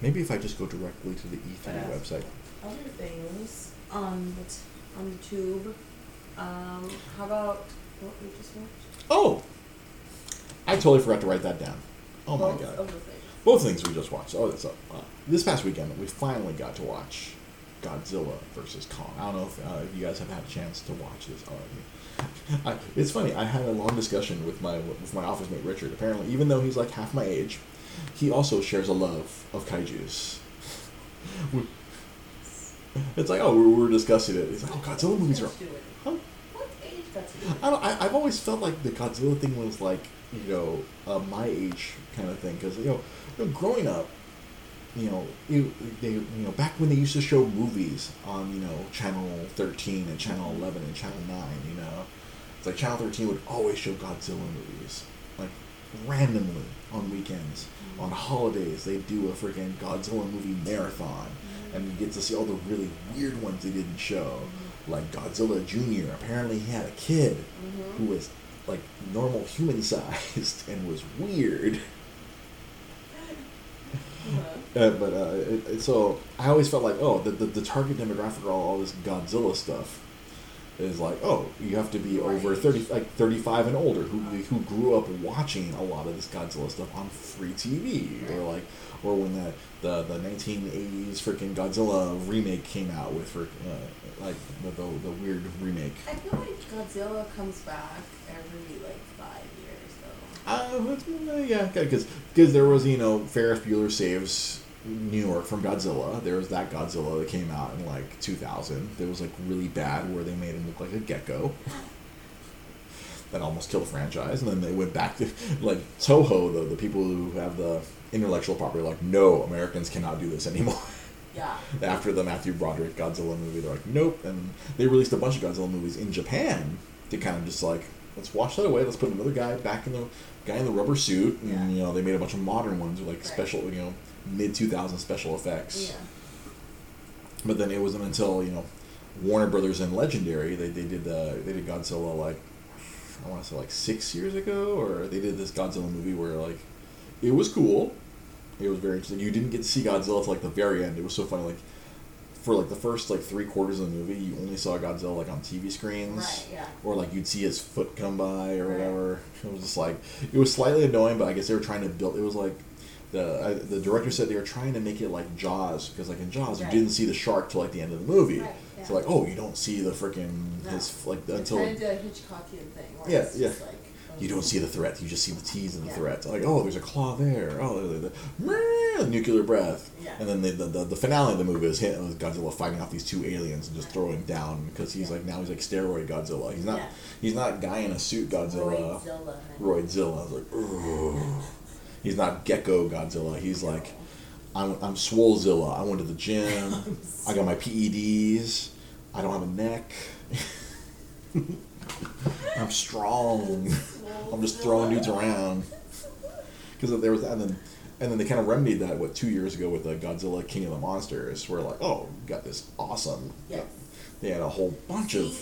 Maybe if I just go directly to the E3 Yeah. website. Other things on the t- on the tube. Um, how about what we just watched? Oh, I totally forgot to write that down. Oh my Both god. Both things we just watched. Oh, that's up. Uh, this past weekend, we finally got to watch Godzilla versus Kong. I don't know if, uh, you guys have had a chance to watch this already. I, it's funny. I had a long discussion with my with my office mate Richard. Apparently, even though he's like half my age, he also shares a love of kaiju's. It's like, oh, we were discussing it. He's like, oh, Godzilla movies are. Huh? What age got to do with I don't, I, I've always felt like the Godzilla thing was like, you know, uh, my age kind of thing. Because, you know, you know, growing up, you know, they, you know, back when they used to show movies on, you know, Channel 13 and Channel 11 and Channel 9, you know, it's like Channel 13 would always show Godzilla movies. Like, randomly on weekends. On holidays, they'd do a freaking Godzilla movie marathon. And you get to see all the really weird ones they didn't show. Like Godzilla Jr. Apparently, he had a kid who was like normal human sized and was weird. Uh, but uh, it, it- so I always felt like, oh, the, the, the target demographic for all, all this Godzilla stuff. Is like, oh, you have to be over thirty, like thirty five and older, who who grew up watching a lot of this Godzilla stuff on free TV, or like, or when the the, the nineteen eighties freaking Godzilla remake came out with, for, uh, like the, the the weird remake. I feel like Godzilla comes back every like five years though. Uh, uh, yeah, because because there was you know Ferris Bueller saves New York from Godzilla. There was that Godzilla that came out in like 2000. That was like really bad, where they made him look like a gecko. that almost killed the franchise, and then they went back to like Toho, the the people who have the intellectual property, like no, Americans cannot do this anymore. Yeah. After the Matthew Broderick Godzilla movie, they're like, nope. And they released a bunch of Godzilla movies in Japan to kind of just like, let's wash that away. Let's put another guy back in the guy in the rubber suit. And, Yeah. you know, they made a bunch of modern ones with like Right. special, you know, mid 2000 special effects. Yeah. But then it wasn't until, you know, Warner Brothers and Legendary, they, they did uh, they did Godzilla like, I want to say like six years ago, or they did this Godzilla movie where like, it was cool. It was very interesting. You didn't get to see Godzilla till like the very end. It was so funny. Like for like the first like three quarters of the movie, you only saw Godzilla like on TV screens, Right, yeah. or like you'd see his foot come by or Right. whatever. It was just like it was slightly annoying, but I guess they were trying to build. It was like the I, the director said they were trying to make it like Jaws because like in Jaws Right. you didn't see the shark till like the end of the movie. Right, yeah. So like oh you don't see the freaking No. his like They're until trying to do a Hitchcockian thing. Where Yeah, it's yeah. Just like, you don't see the threat. You just see the tease and the Yeah. threat. Like, oh, there's a claw there. Oh, the, the, nuclear breath. Yeah. And then the, the, the, the finale of the movie is with Godzilla fighting off these two aliens and just throwing down because he's like now he's like steroid Godzilla. He's not Yeah. he's not guy in a suit Godzilla. Roidzilla. Roidzilla. I was like, Ugh. he's not Gecko Godzilla. He's like, I'm I'm Swolezilla. I went to the gym. I got my PEDs. I don't have a neck. I'm strong. I'm just throwing dudes around. Because there was and then and then they kind of remedied that what two years ago with the Godzilla King of the Monsters, where like, oh, we got this awesome. Yes. They had a whole bunch of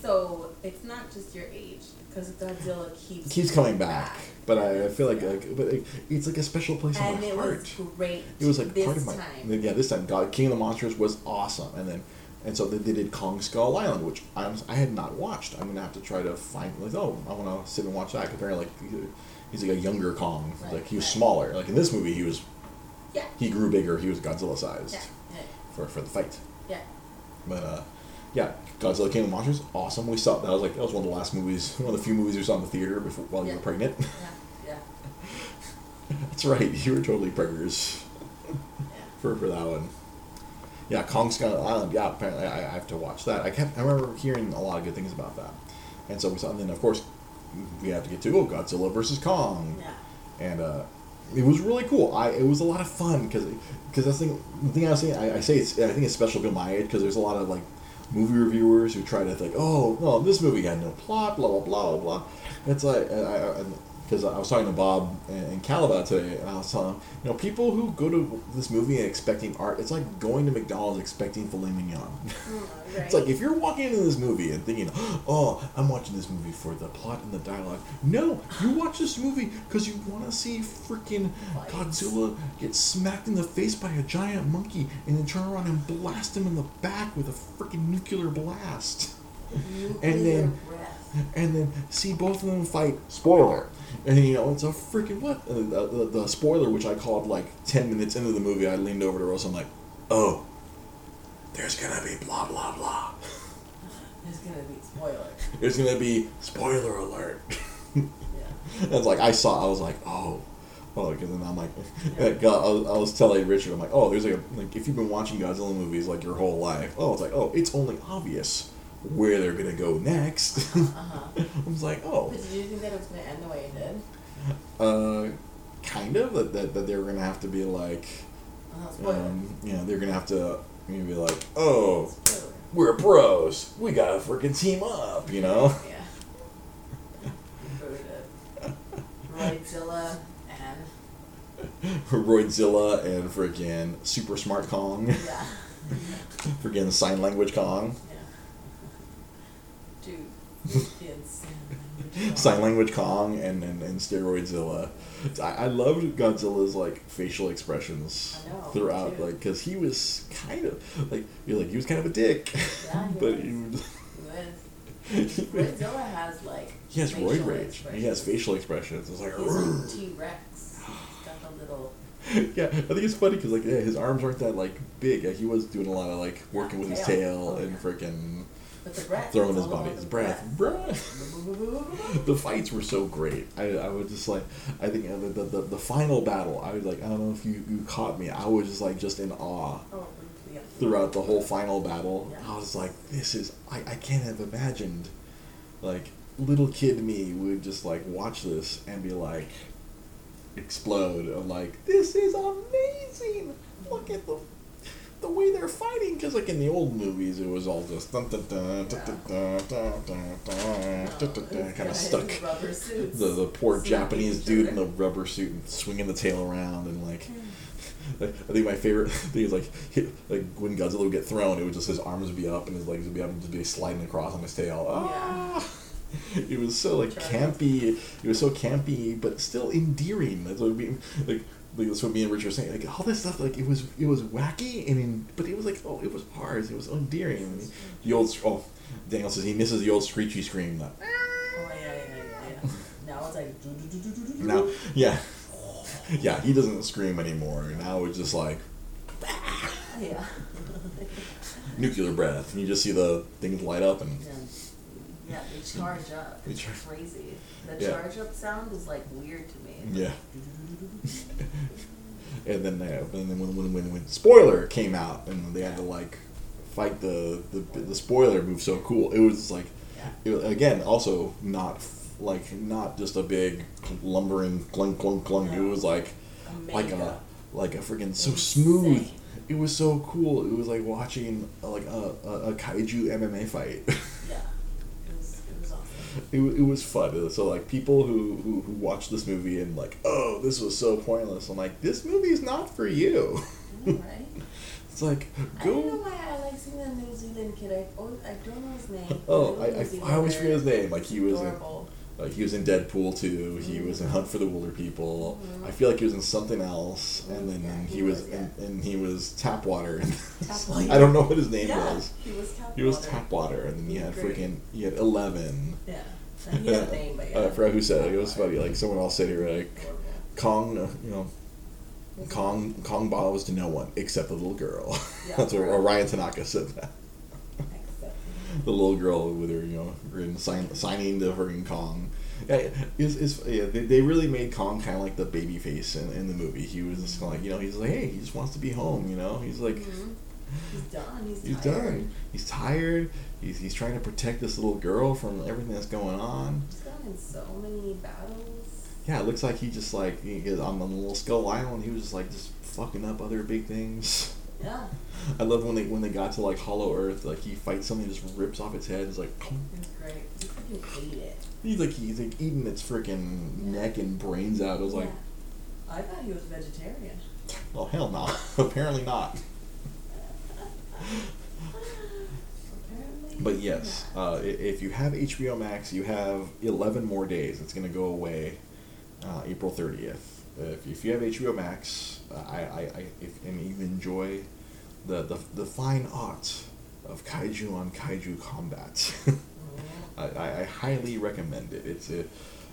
So it's not just your age, because Godzilla keeps keeps coming back, but I, I feel like, like but it, it's like a special place in and my it heart. was great. It was like part of my time. yeah. This time, God, King of the Monsters was awesome, and then and so they, they did Kong Skull Island, which I I had not watched. I'm gonna have to try to find like oh I want to sit and watch that. Comparing like he- he's like a younger Kong, Right, like he was right. smaller. Like in this movie, he was Yeah. he grew bigger. He was Godzilla sized Yeah. Yeah. for for the fight. Yeah. But uh, yeah, Godzilla King of Monsters, awesome. We saw that was like that was one of the last movies, one of the few movies we saw in the theater before while you were pregnant. Yeah. Yeah. That's right, you were totally preggers. Yeah. for, for that one. Yeah, Kong Skull Island. Yeah, apparently I, I have to watch that. I kept I remember hearing a lot of good things about that, and so we saw. And then of course we have to get to oh Godzilla versus Kong, Yeah. and uh, it was really cool. I it was a lot of fun because because that's the thing. The thing I was saying, I, I say it's I think it's special to my age because there's a lot of like movie reviewers who try to think, oh no, this movie had no plot, blah blah blah blah blah. It's like because I, I, was talking to Bob and, and Cal about today, and I was telling him, you know, people who go to this movie expecting art, it's like going to McDonald's expecting filet mignon. Mm, It's like if you're walking into this movie and thinking, "Oh, I'm watching this movie for the plot and the dialogue." No, you watch this movie because you want to see freaking Godzilla get smacked in the face by a giant monkey and then turn around and blast him in the back with a freaking nuclear blast. Nuclear and then- breath. And then see both of them fight. Spoiler. And you know, it's a freaking what? The, the, the spoiler, which I called like 10 minutes into the movie, I leaned over to Rose. I'm like, oh, there's gonna be blah blah blah. There's gonna be spoiler. There's gonna be spoiler alert. Yeah. That's like I saw. I was like, oh, oh, because then I'm like, like, uh, I, was, I was telling Richard, I'm like, oh, there's like, a, like if you've been watching Godzilla movies like your whole life, oh, it's like, oh, it's only obvious where they're gonna go next. Uh huh. I was like, oh, But did you think that it was gonna end the way it did? uh, kind of that that, that they were gonna have to be like, um, you know, they're gonna have to maybe be like, oh, we're pros, we gotta freaking team up, you know. Yeah. Booted. Royzilla and Roidzilla and freaking Super Smart Kong, yeah. freaking sign language Kong. Yeah. Sign language Kong and, and, and Steroidzilla. I, I loved Godzilla's like facial expressions know, throughout, like because he was kind of like you're like he was kind of a dick, Yeah, he but was. he was. With Royzilla has like. He has roid rage. He has facial expressions. It's like, T Rex. Got the little. yeah. I think it's funny because like yeah, his arms aren't that like big. Like, he was doing a lot of like working with his Tail. tail Oh, and yeah. freaking The breath. throwing his body, his the breath. Breath. the fights were so great. I, I was just like, I think uh, the, the, the final battle, I was like, I don't know if you, you caught me. I was just like, just in awe Oh, yeah. throughout the whole final battle. Yeah. I was like, this is, I, I can't have imagined, like, little kid me would just like watch this and be like, explode. I'm like, this is amazing. Look at the the way they're fighting because like in the old movies it was all just kind of stuck the, the poor japanese dude in the rubber suit and swinging the tail around and like I think my favorite thing is like like when Godzilla would get thrown, it would just his arms would be up and his legs would be up and just be sliding across on his tail. Ah! Yeah. It was so like campy. It was so campy, but still endearing. That's would be. Like like that's what me and Rich were saying. Like all this stuff, like it was it was wacky and in, but it was like oh, it was ours. It was endearing. The old oh, Daniel says he misses the old screechy scream. That Oh yeah, yeah, yeah, yeah. Now it's like. do, do, do. now, yeah, yeah, he doesn't scream anymore. Now it's just like Yeah. nuclear breath, and you just see the things light up and. Yeah. Yeah, they charge up. They It's char- crazy. The Yeah. charge up sound is like weird to me. Yeah. and then, uh, and then when, when, when, when spoiler came out and they had to like fight the the, the spoiler move so cool it was like Yeah. it, was- again also not f- like not just a big lumbering clunk clunk clunk it was like like a like a freaking so Insane. smooth it was so cool it was like watching like a, a, a kaiju MMA fight Yeah. It was, it was awesome. It, it was fun. So like people who, who who watch this movie and like, oh, this was so pointless. I'm like, this movie is not for you. Know, right? It's like go. I don't know why I like seeing the New Zealand kid. I, oh, I don't know his name. Oh, I, I, I always forget his name. Like he was in, Adorable. Like he was in Deadpool too. He was in Hunt for the Wilderpeople. I feel like he was in something else, and then Yeah, he, he was, was, yeah. and, and he was Tapwater. Tapwater. I don't know what his name yeah, was. he was Tap He was Water. And then he had great. freaking he had Eleven. Yeah. He had a name, but yeah. Uh, I forgot who said it. It was funny. Like someone else said it. Like Kong, uh, you know, Kong Kong bows to no one except the little girl. Yeah, That's what. Orion Tanaka said. That the little girl with her, you know, written sign, signing to freaking Kong. Yeah, is is yeah, they, they really made Kong kind of like the baby face in, in the movie. He was just like, you know, he's like, hey, he just wants to be home. You know, he's like, Mhm. He's done. He's, he's tired. done. He's tired. He's he's trying to protect this little girl from everything that's going on. He's gone in so many battles. Yeah, it looks like he just like he on the little Skull Island. He was just like just fucking up other big things. Yeah. I love when they when they got to like Hollow Earth, like he fights something, and just rips off its head. It's like It was great. He freaking ate it. he's like he's like eating its freaking neck and brains out. I was like, Yeah. I thought he was vegetarian. Well, hell no, apparently not. Apparently. But yes, uh, if you have HBO Max, you have 11 more days. It's gonna go away uh, April 30th. If, if you have HBO Max, uh, I, I, I if, and you enjoy the, the the fine art of kaiju on kaiju combat. I, I, I highly recommend it. It's a,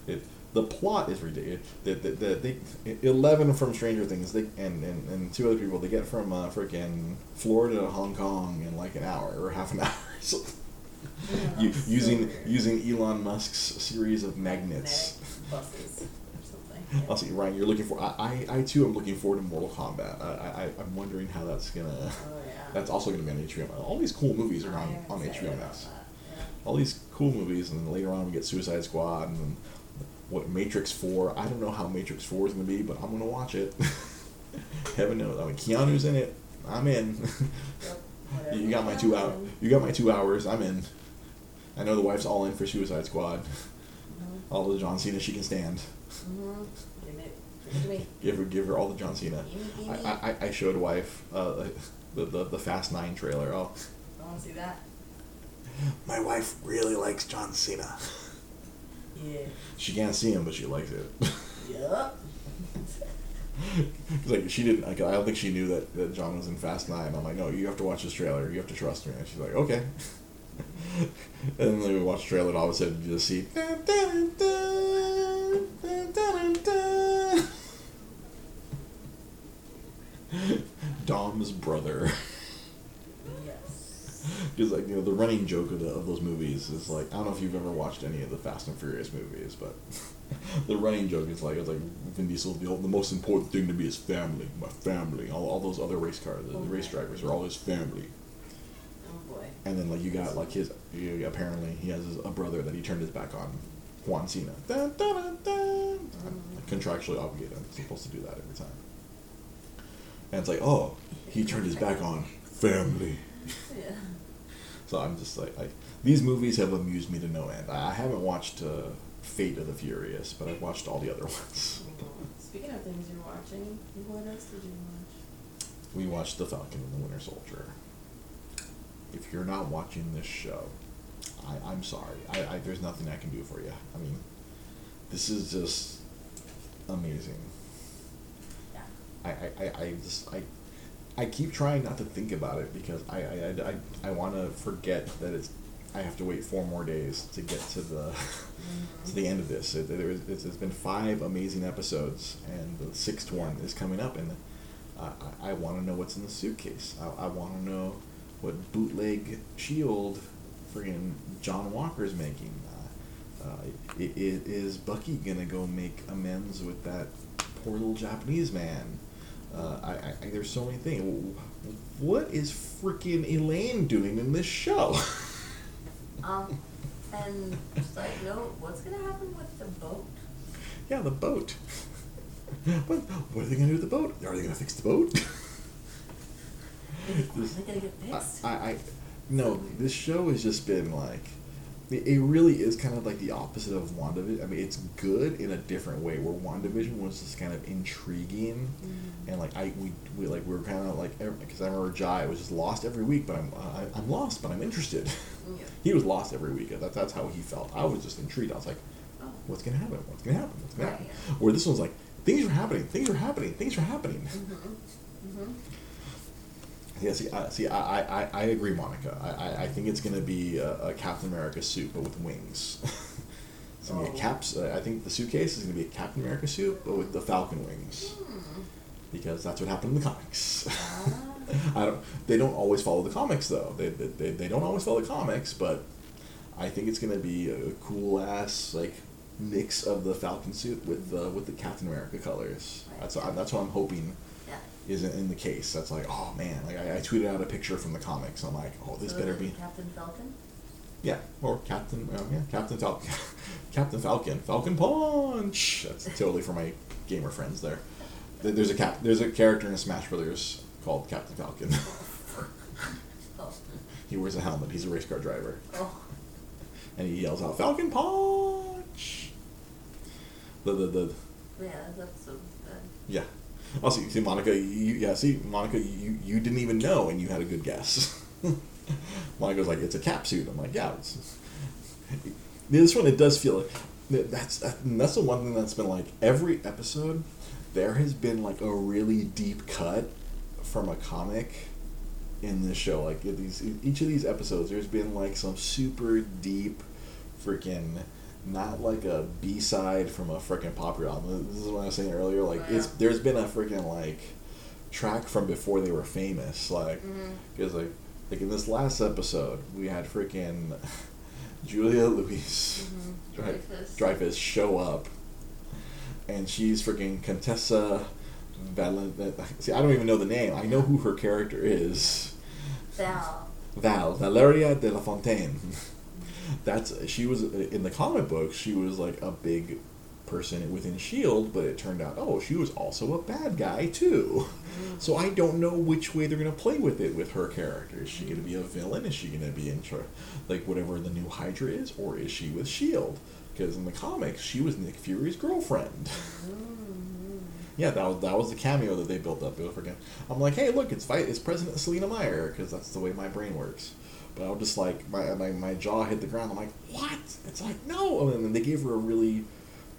it the plot is ridiculous. The, the, the, they, Eleven from Stranger Things, they and, and, and two other people, they get from uh, freaking Florida to Hong Kong in like an hour or half an hour. So, Yeah, you, using weird. using Elon Musk's series of magnets. Buses. I'll see, Ryan. You're looking for. I, I, I too am looking forward to Mortal Kombat. I, I, I'm wondering how that's gonna. Oh yeah. That's also gonna be on HBO. All these cool movies are on, on HBO Max. yeah. All these cool movies, and then later on we get Suicide Squad, and then what Matrix Four. I don't know how Matrix Four is gonna be, but I'm gonna watch it. Heaven knows. I mean, Keanu's in it. I'm in. Yep, you got my two hours. You got my two hours. I'm in. I know the wife's all in for Suicide Squad. Mhm, All the John Cena she can stand. Mhm. Give it, give it to me. Give her, give her all the John Cena. Give me, give me. I, I, I showed wife uh, the, the the Fast Nine trailer. Oh, I want to see that. my wife really likes John Cena. Yeah. She can't see him, but she likes it. Yup. 'Cause, like she didn't. Like, I don't think she knew that, that John was in Fast Nine. I'm like, no, you have to watch this trailer. You have to trust me. And she's like, okay. And then we watch the trailer, and all of a sudden you just see. dun, dun, dun. Dom's brother. Yes. Because like you know the running joke of, the, of those movies is like I don't know if you've ever watched any of the Fast and Furious movies, but the running joke is like it's like Vin Diesel. The, the most important thing to me is family, my family. All, all those other race cars, the, the race drivers are all his family. Oh boy. And then like you got like his you, apparently he has his, a brother that he turned his back on, Juan Cena. Dun, dun, dun, contractually obligated. I'm supposed to do that every time. And it's like oh he turned his back on family. Yeah. So I'm just like, I, these movies have amused me to no end. I, I haven't watched uh, Fate of the Furious, but I've watched all the other ones. Speaking of things you're watching, what else did you watch? We watched The Falcon and the Winter Soldier. If you're not watching this show, I, I'm sorry. I, I, there's nothing I can do for you. I mean, this is just amazing. Yeah. I, I, I, I just I I keep trying not to think about it because I I, I, I, I want to forget that it's I have to wait four more days to get to the mm-hmm. to the end of this. It, it's, it's been five amazing episodes, and the sixth one is coming up, and uh, I, I, I want to know what's in the suitcase. I, I want to know what bootleg shield friggin' John Walker's making. Uh, uh, i- i- is Bucky gonna go make amends with that poor little Japanese man? Uh, I, I, I, there's so many things. What is freaking Elaine doing in this show? Um, and side note, what's gonna happen with the boat? yeah, the boat. what, what are they gonna do with the boat? Are they gonna fix the boat? This- finally gonna get fixed? I, I, I no, this show has just been like, it, it really is kind of like the opposite of WandaVision. I mean, it's good in a different way. Where WandaVision was just kind of intriguing, Mm. and like I we, we like we were kind of like because I remember Jai was just lost every week, but I'm I, I'm lost, but I'm interested. Yeah. he was lost every week. That, that's how he felt. I was just intrigued. I was like, Oh. what's gonna happen? What's gonna happen? What's gonna Right, happen? yeah. Where this one's like, things are happening. Things are happening. Things are happening. Mhm. Mhm. Yeah, see, I, see, I, I, I agree, Monica. I, I, I think it's gonna be a, a Captain America suit, but with wings. it's gonna be a Oh. caps. Uh, I think the suitcase is gonna be a Captain America suit, but with the Falcon wings, Hmm. because that's what happened in the comics. Ah. I don't. They don't always follow the comics though. They, they, they, they don't always follow the comics, but I think it's gonna be a cool ass like mix of the Falcon suit with the with the Captain America colors. That's what, that's what I'm hoping Yeah. isn't in the case. That's like, oh man, like I, I tweeted out a picture from the comics. I'm like, oh, this So better be, Captain Falcon. yeah, or Captain, uh, yeah, Captain Falcon, Captain Falcon, Falcon Punch. That's totally for my gamer friends there. There- There's a cap, there's a character in Smash Brothers called Captain Falcon. Oh. he wears a helmet. He's a race car driver, Oh. and he yells out Falcon Punch. The the the Yeah, that's so. Yeah. Oh, see, see, Monica, you, yeah, see, Monica, you, you didn't even know, and you had a good guess. Monica's like, it's a cap suit. I'm like, yeah. It's, this one, it does feel like that's that's the one thing that's been like every episode. There has been like a really deep cut from a comic in this show. Like these, each of these episodes, there's been like some super deep, freaking not like a B side from a freaking popular album. This is what I was saying earlier. Like it's Yeah. there's been a freaking like track from before they were famous. Like Mhm. because like like in this last episode we had freaking Julia Louise Mhm. Dreyfus. Dreyfus show up, and she's freaking Contessa. Val- See, I don't even know the name. I know who her character is. Val. Val Valeria de la Fontaine. That's she was in the comic books. She was like a big person within Shield, but it turned out oh she was also a bad guy too. Mm-hmm. So I don't know which way they're gonna play with it with her character. Is she gonna be a villain? Is she gonna be in charge, like whatever the new Hydra is, or is she with Shield? Because in the comics she was Nick Fury's girlfriend. Mm-hmm. Yeah, that was that was the cameo that they built up. It was freaking. I'm like, hey, look, it's fight, it's President Selina Meyer, because that's the way my brain works. But I was just like, my, my my jaw hit the ground. I'm like, what? It's like no, and then they gave her a really,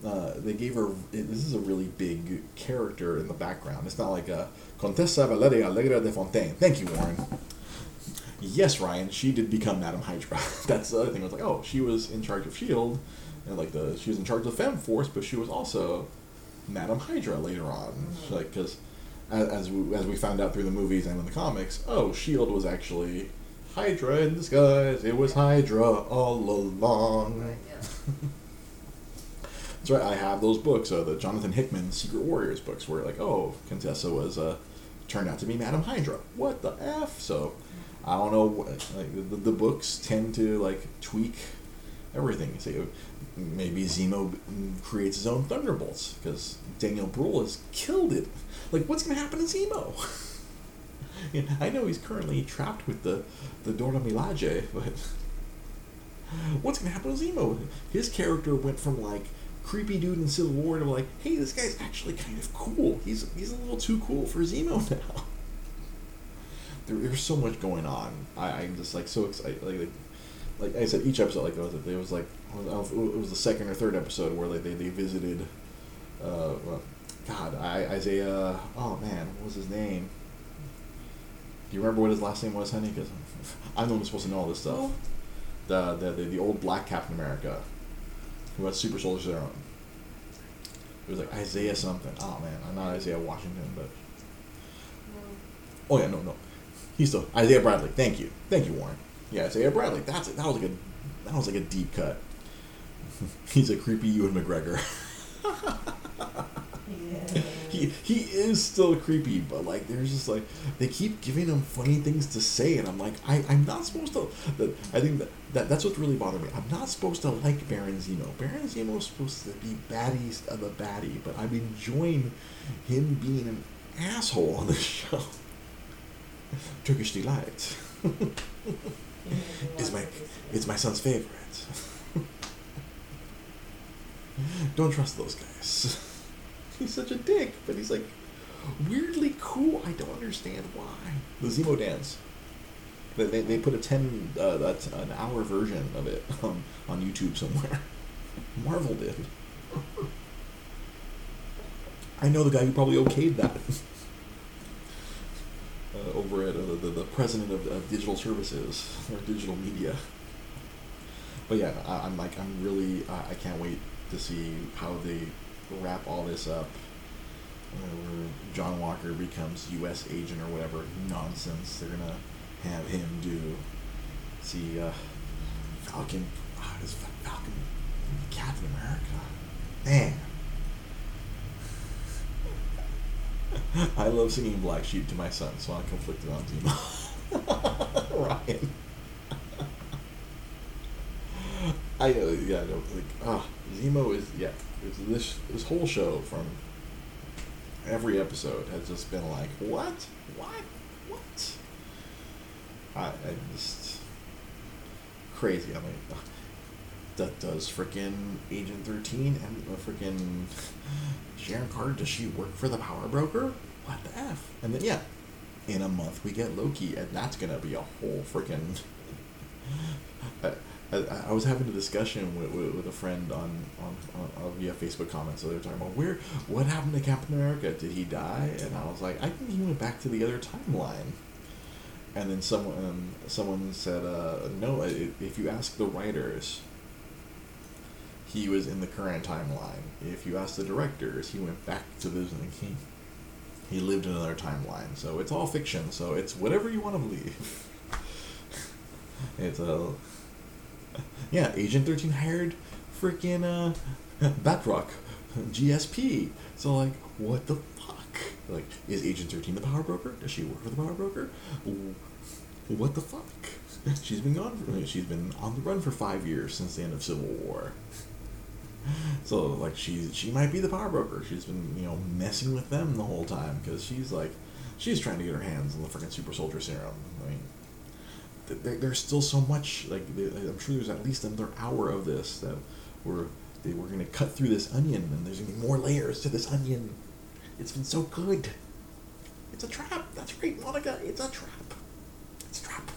uh, they gave her this is a really big character in the background. It's not like a Contessa Valeria Allegra de Fontaine. Thank you, Warren. Yes, Ryan, she did become Madam Hydra. That's the other thing. I was like, oh, she was in charge of Shield, and like the she was in charge of Fem Force, but she was also Madam Hydra later on. Like, because as we as we found out through the movies and in the comics, oh, Shield was actually Hydra in disguise. It was Hydra all along. That's right. I have those books, uh, the Jonathan Hickman Secret Warriors books, where like, oh, Contessa was uh, turned out to be Madam Hydra. What the f? So, I don't know. Like the, the books tend to like tweak everything. Say uh, maybe Zemo creates his own Thunderbolts because Daniel Bruhl has killed it. Like, what's gonna happen to Zemo? yeah, I know he's currently trapped with the the Dora Milaje, but what's gonna happen to Zemo? His character went from like creepy dude in Civil War to like, hey, this guy's actually kind of cool. He's he's a little too cool for Zemo now. There, there's so much going on. I, I'm just like so excited. Like, like, like I said, each episode like it was, like it was the second or third episode where like they, they visited. Uh, well, God, I, Isaiah. Oh man, what was his name? Do you remember what his last name was, honey? Because I'm the one who's supposed to know all this stuff. The, the the the old black Captain America, who had super soldier serum. It was like Isaiah something. Oh man, I'm not Isaiah Washington, but oh yeah, no, no, he's still Isaiah Bradley. Thank you, thank you, Warren. Yeah, Isaiah Bradley. That's it. That was like a that was like a deep cut. he's a creepy Ewan McGregor. he he is still creepy, but like there's just like they keep giving him funny things to say, and I'm like I I'm not supposed to. That I think that, that that's what's really bothering me. I'm not supposed to like Baron Zemo. Baron Zemo is supposed to be baddies of the baddie, but I'm enjoying him being an asshole on the show. Turkish delight. is my it's my son's favorite. Don't trust those guys. He's such a dick, but he's like weirdly cool. I don't understand why. The Zemo dance. They, they, they put a ten uh, that's an hour version of it on, on YouTube somewhere. Marvel did. I know the guy who probably okayed that. Uh, over at uh, the, the president of, of digital services or digital media. But yeah, I, I'm like I'm really I I can't wait to see how they wrap all this up. John Walker becomes U.S. agent or whatever nonsense they're gonna have him do. See, uh, Falcon, ah, is Fa- Falcon Captain America? Man. I love singing Black Sheep to my son, so I'm conflicted on Zemo. Ryan. I uh, yeah like ah Zemo is yeah this this whole show from every episode has just been like what? What? What? I I just crazy I mean that does freaking Agent Thirteen and freaking Sharon Carter does she work for the Power Broker? What the f? And then yeah in a month we get Loki and that's gonna be a whole freaking I, I, was having a discussion with, with, with a friend on, on, on, on via Facebook comments. So they were talking about where what happened to Captain America? Did he die? And I was like, I think he went back to the other timeline. And then someone um, someone said, uh, no. If you ask the writers, he was in the current timeline. If you ask the directors, he went back to this. He, he lived in another timeline. So it's all fiction. So it's whatever you want to believe. it's a yeah. Agent Thirteen hired freaking uh, Batroc, GSP. So like, what the fuck? Like, is Agent Thirteen the power broker? Does she work for the power broker? What the fuck? She's been gone. She's been on the run for five years since the end of Civil War. So like she she might be the power broker. She's been you know messing with them the whole time because she's like she's trying to get her hands on the freaking super soldier serum. There's still so much like I'm sure there's at least another hour of this that we're they we're gonna cut through this onion and there's gonna be more layers to this onion. It's been so good. It's a trap. That's right, Monica. It's a trap. It's a trap.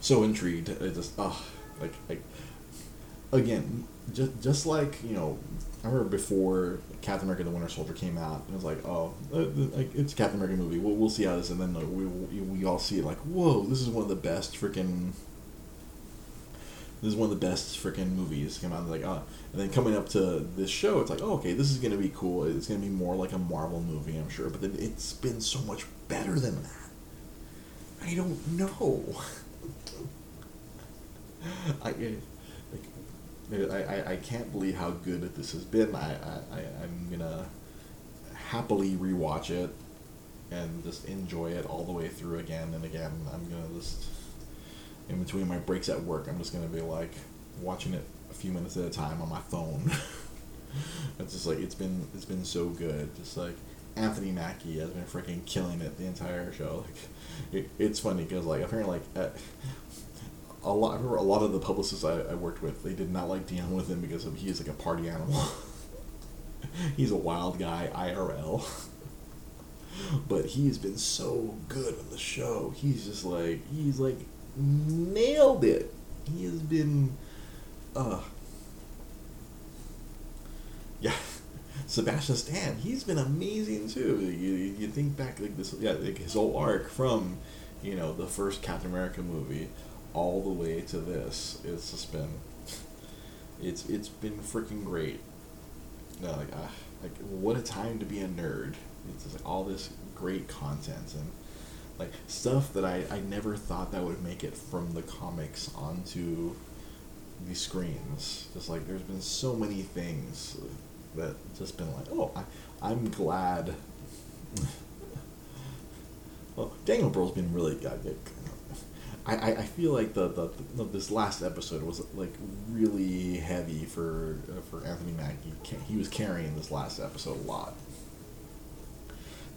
So intrigued. I just ah, like like again, just just like you know, I remember before Captain America: The Winter Soldier came out, it was like, oh, like it's a Captain America movie. We'll, we'll see how this, and then like, we we all see it like, whoa, this is one of the best freaking. This is one of the best freaking movies come out. Like, uh, and then coming up to this show, it's like, oh, okay, this is gonna be cool. It's gonna be more like a Marvel movie, I'm sure. But then it's been so much better than that. I don't know. I, I, I, I can't believe how good this has been. I, I, I'm gonna happily rewatch it and just enjoy it all the way through again and again. I'm gonna just in between my breaks at work, I'm just gonna be like watching it a few minutes at a time on my phone. it's just like it's been it's been so good. Just like Anthony Mackie has been freaking killing it the entire show. Like it, it's funny because like apparently like at, a lot. I remember a lot of the publicists I, I worked with. They did not like dealing with him because of, is like a party animal. he's a wild guy IRL. but he's been so good on the show. He's just like he's like nailed it. He has been, uh, yeah. Sebastian Stan, he's been amazing too. You, you think back like this, yeah, like his whole arc from, you know, the first Captain America movie all the way to this. It's just been, it's it's been freaking great. No, like, uh, like what a time to be a nerd. It's just like all this great content and like stuff that I, I never thought that would make it from the comics onto the screens. Just like there's been so many things that just been like, oh, I, I'm glad. well, Daniel Brühl's been really good. I, I, feel like the, the, the this last episode was like really heavy for uh, for Anthony Mackie. He was carrying this last episode a lot.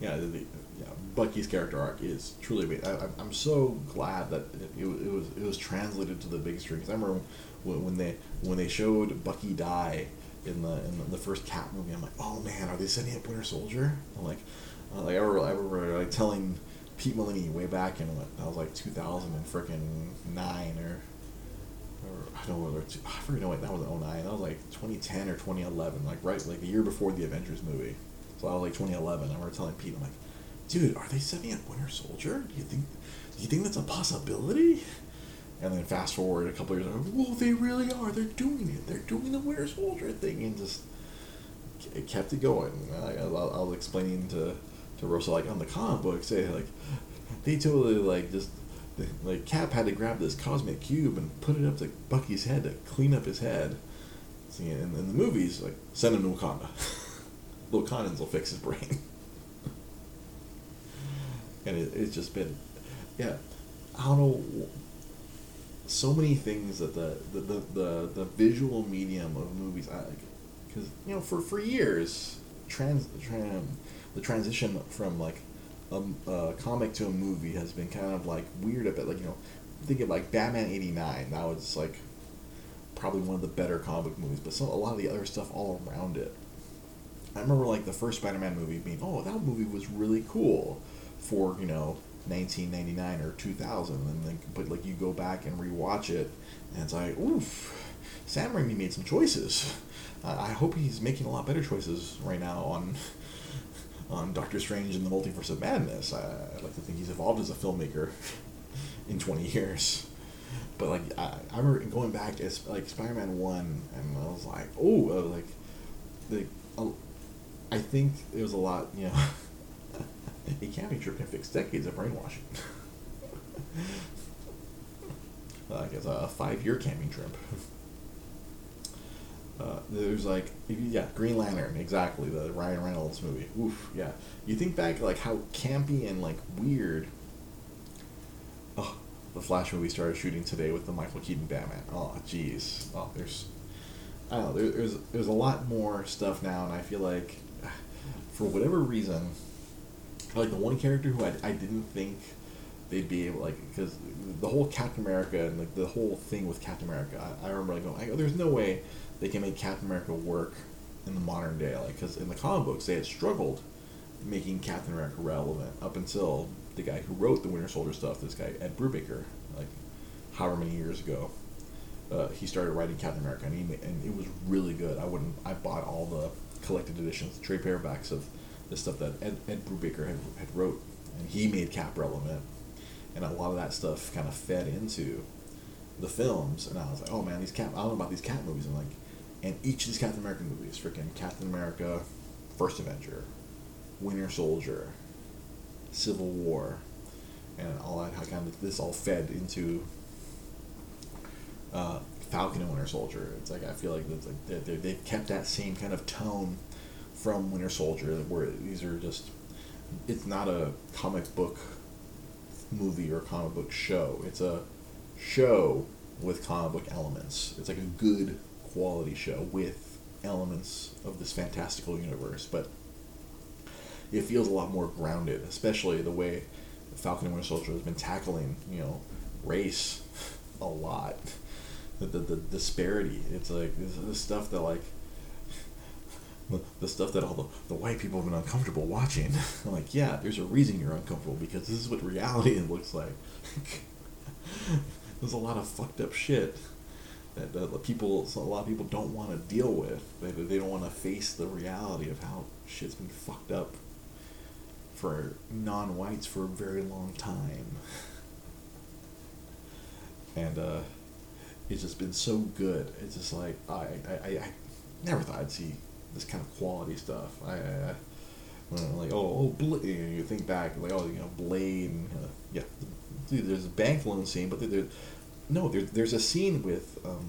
Yeah, the, yeah, Bucky's character arc is truly. I, I'm so glad that it, it, it was it was translated to the big screen. Cause I remember when, when they when they showed Bucky die in the in the first Cat movie. I'm like, oh man, are they setting up Winter Soldier? I'm like, uh, like I remember, I remember like telling Pete Molini way back in what that was like 2000 and freaking nine or I don't know whether I forget what that was 09 that was like 2010 or 2011 like right like the year before the Avengers movie. So I was like 2011 I remember telling Pete I'm like dude are they setting up Winter Soldier? Do you think do you think that's a possibility? And then fast forward a couple years ago whoa, they really are they're doing it they're doing the Winter Soldier thing and just it kept it going. I, I, I was explaining to to Rosa like on the comic books say like they totally like just like Cap had to grab this cosmic cube and put it up to Bucky's head to clean up his head. See, in, in the movies, like send him to Wakanda. Little Wakandans will fix his brain. and it, it's just been, yeah, I don't know. So many things that the the, the, the, the visual medium of movies, because you know for for years, trans trans the transition from like a, a, comic to a movie has been kind of like weird a bit. Like you know, think of like Batman '89. That was like probably one of the better comic movies, but some a lot of the other stuff all around it. I remember like the first Spider-Man movie being, oh, that movie was really cool for you know 1999 or 2000, and then but like you go back and rewatch it, and it's like, oof, Sam Raimi made some choices. I hope he's making a lot better choices right now on on Doctor Strange and the Multiverse of Madness. I, would like to think he's evolved as a filmmaker in 20 years. but like I, I remember going back as like Spider-Man one, and I was like, oh, I was like, uh, I think it was a lot, you know. a camping trip can fix decades of brainwashing. like it's a five-year camping trip. Uh, there's like yeah, Green Lantern, exactly the Ryan Reynolds movie. Oof, yeah. You think back like how campy and like weird. Oh, the Flash movie started shooting today with the Michael Keaton Batman. Oh, jeez. Oh, there's, I don't know. There, there's there's a lot more stuff now, and I feel like, for whatever reason, like the one character who I, I didn't think they'd be able like because the whole Captain America and like the whole thing with Captain America, I, I remember like going, go, there's no way they can make Captain America work in the modern day, like because in the comic books they had struggled making Captain America relevant up until the guy who wrote the Winter Soldier stuff, this guy Ed Brubaker, like however many years ago, uh, he started writing Captain America, and he and it was really good. I wouldn't, I bought all the collected editions, the trade paperbacks of the stuff that Ed, Ed Brubaker had, had wrote, and he made Cap relevant, and a lot of that stuff kind of fed into the films, and I was like, oh man, these Cap, I don't know about these Cap movies, and like, and each of these Captain America movies, freaking Captain America, First Avenger, Winter Soldier, Civil War, and all that. How kind of this all fed into uh, Falcon and Winter Soldier. It's like I feel like it's like they, they they've kept that same kind of tone from Winter Soldier, where these are just. It's not a comic book movie or comic book show. It's a show with comic book elements. It's like a good quality show with elements of this fantastical universe, but it feels a lot more grounded, especially the way Falcon and Winter Soldier has been tackling, you know, race a lot. The, the, the disparity. It's like this, stuff that like the, the stuff that all the, the white people have been uncomfortable watching. I'm like, yeah, there's a reason you're uncomfortable because this is what reality looks like. there's a lot of fucked up shit that, that people, a lot of people don't want to deal with. They, they don't want to face the reality of how shit's been fucked up for non-whites for a very long time. And uh, it's just been so good. It's just like I, I, I, never thought I'd see this kind of quality stuff. I, I, like oh oh you, know, you think back like oh you know Blade and, uh, yeah there's a bank loan scene but there, there no there, there's a scene with um,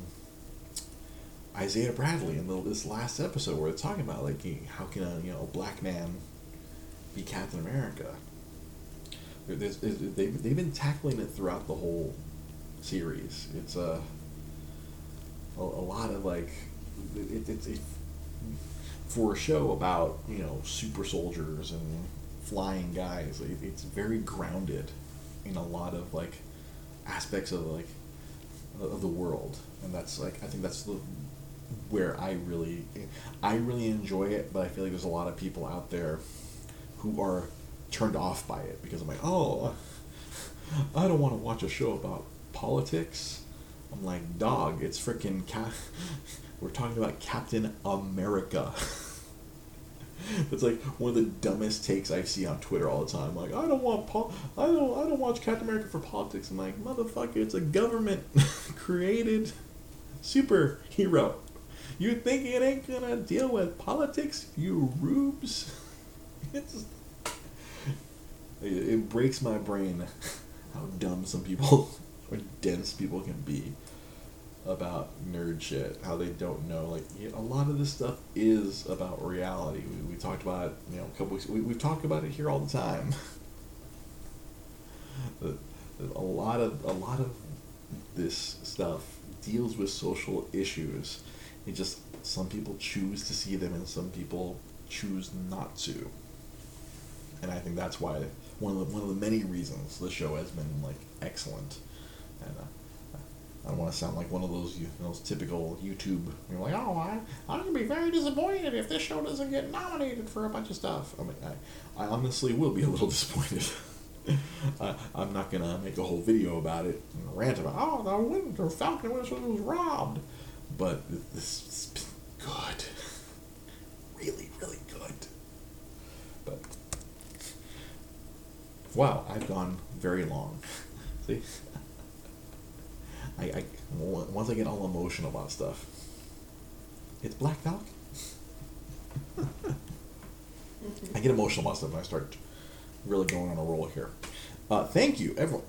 Isaiah Bradley in the, this last episode where they're talking about like how can a you know a black man be Captain America. There- There's, there's, they've, they've been tackling it throughout the whole series. It's a, a, a lot of like, it, it's it, for a show about you know super soldiers and flying guys. It, it's very grounded in a lot of like aspects of like of the world, and that's like I think that's the where I really I really enjoy it, but I feel like there's a lot of people out there who are turned off by it because I'm like, oh, I don't want to watch a show about politics. I'm like, dog, it's freaking Cap. We're talking about Captain America. It's like one of the dumbest takes I see on Twitter all the time. Like, I don't want pol- I don't I don't watch Captain America for politics. I'm like, motherfucker, it's a government created superhero. You think it ain't gonna deal with politics, you rubes? It's it, breaks my brain how dumb some people or dense people can be about nerd shit. How they don't know like you know, a lot of this stuff is about reality. We, we talked about it, you know a couple weeks. We we've talked about it here all the time. a lot of a lot of this stuff deals with social issues. It just some people choose to see them and some people choose not to. And I think that's why one of the, one of the many reasons the show has been like excellent. And uh, I don't want to sound like one of those you those typical YouTube. You're like, oh, I I'm gonna be very disappointed if this show doesn't get nominated for a bunch of stuff. I mean, I, I honestly will be a little disappointed. I, I'm not gonna make a whole video about it and rant about oh the Winter Falcon was, robbed, but this has been good, really really good. But wow, I've gone very long. See, I, I once I get all emotional about stuff, it's Black Falcon. I get emotional about stuff and I start really going on a roll here. Uh, thank you, everyone.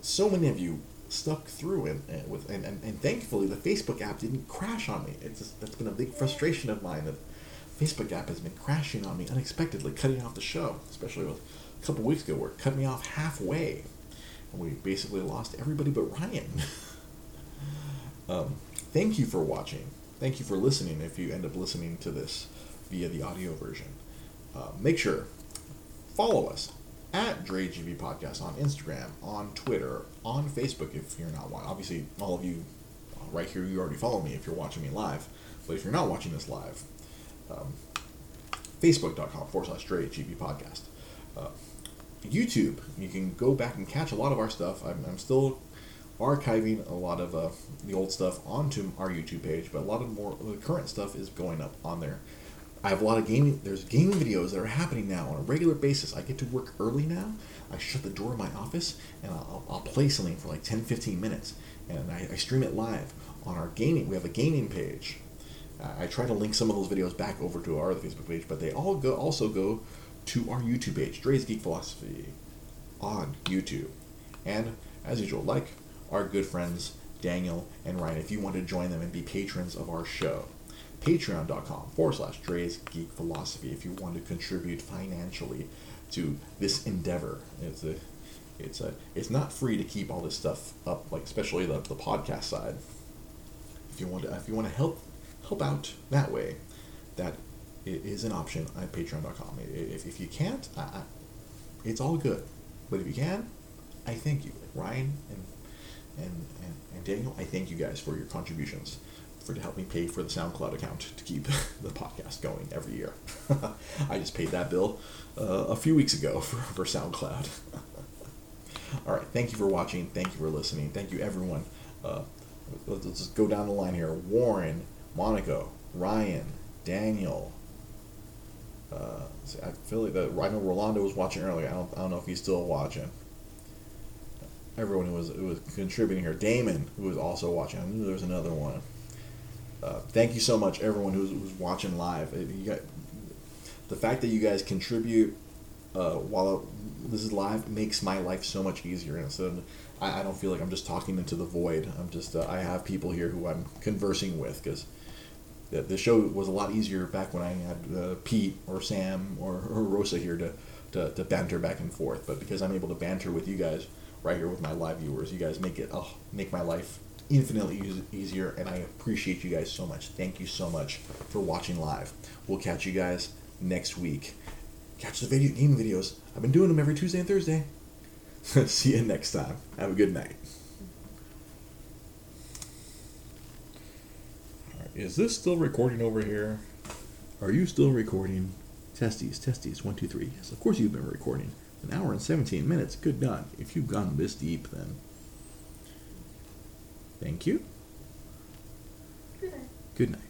So many of you stuck through and, and with and, and, and thankfully the Facebook app didn't crash on me. It's just, that's been a big frustration of mine that Facebook app has been crashing on me unexpectedly, cutting off the show, especially with a couple weeks ago where it cut me off halfway, and we basically lost everybody but Ryan. um, thank you for watching. Thank you for listening. If you end up listening to this via the audio version, uh, make sure follow us at DreGV Podcast on Instagram, on Twitter, on Facebook if you're not watching. Obviously, all of you right here, you already follow me if you're watching me live. But if you're not watching this live, um, Facebook.com forward slash DreGV Podcast. Uh, YouTube, you can go back and catch a lot of our stuff. I'm, I'm still archiving a lot of uh, the old stuff onto our YouTube page, but a lot of more the current stuff is going up on there. I have a lot of gaming. There's gaming videos that are happening now on a regular basis. I get to work early now. I shut the door of my office and I'll, I'll play something for like 10, 15 minutes, and I, I stream it live on our gaming. We have a gaming page. I try to link some of those videos back over to our Facebook page, but they all go also go to our YouTube page, Dre's Geek Philosophy, on YouTube. And as usual, like our good friends Daniel and Ryan, if you want to join them and be patrons of our show patreon.com forward slash Dre's Geek Philosophy if you want to contribute financially to this endeavor. It's a it's a it's not free to keep all this stuff up, like especially the, the podcast side. If you want to if you want to help help out that way, that is an option at patreon.com. If, if you can't, I, I, it's all good. But if you can, I thank you. Ryan and, and, and, and Daniel, I thank you guys for your contributions to help me pay for the SoundCloud account to keep the podcast going every year. I just paid that bill uh, a few weeks ago for, for SoundCloud. All right, thank you for watching. Thank you for listening. Thank you, everyone. Uh, let's, let's just go down the line here. Warren, Monica, Ryan, Daniel. Uh, I feel like that. I know Rolando was watching earlier. I don't, I don't know if he's still watching. Everyone who was who was contributing here. Damon, who was also watching. I knew there was another one. Uh, thank you so much, everyone who's, watching live. You got, the fact that you guys contribute uh, while this is live makes my life so much easier. And so I, I don't feel like I'm just talking into the void. I'm just uh, I have people here who I'm conversing with because the, the show was a lot easier back when I had uh, Pete or Sam or, or Rosa here to, to, to banter back and forth. But because I'm able to banter with you guys right here with my live viewers, you guys make it oh make my life infinitely easier, and I appreciate you guys so much. Thank you so much for watching live. We'll catch you guys next week. Catch the video game videos. I've been doing them every Tuesday and Thursday. See you next time. Have a good night. is this still recording over here? Are you still recording? Testes, testes, one, two, three. Yes, of course you've been recording. An hour and 17 minutes. Good God. If you've gone this deep, then Thank you. Good night. Good night.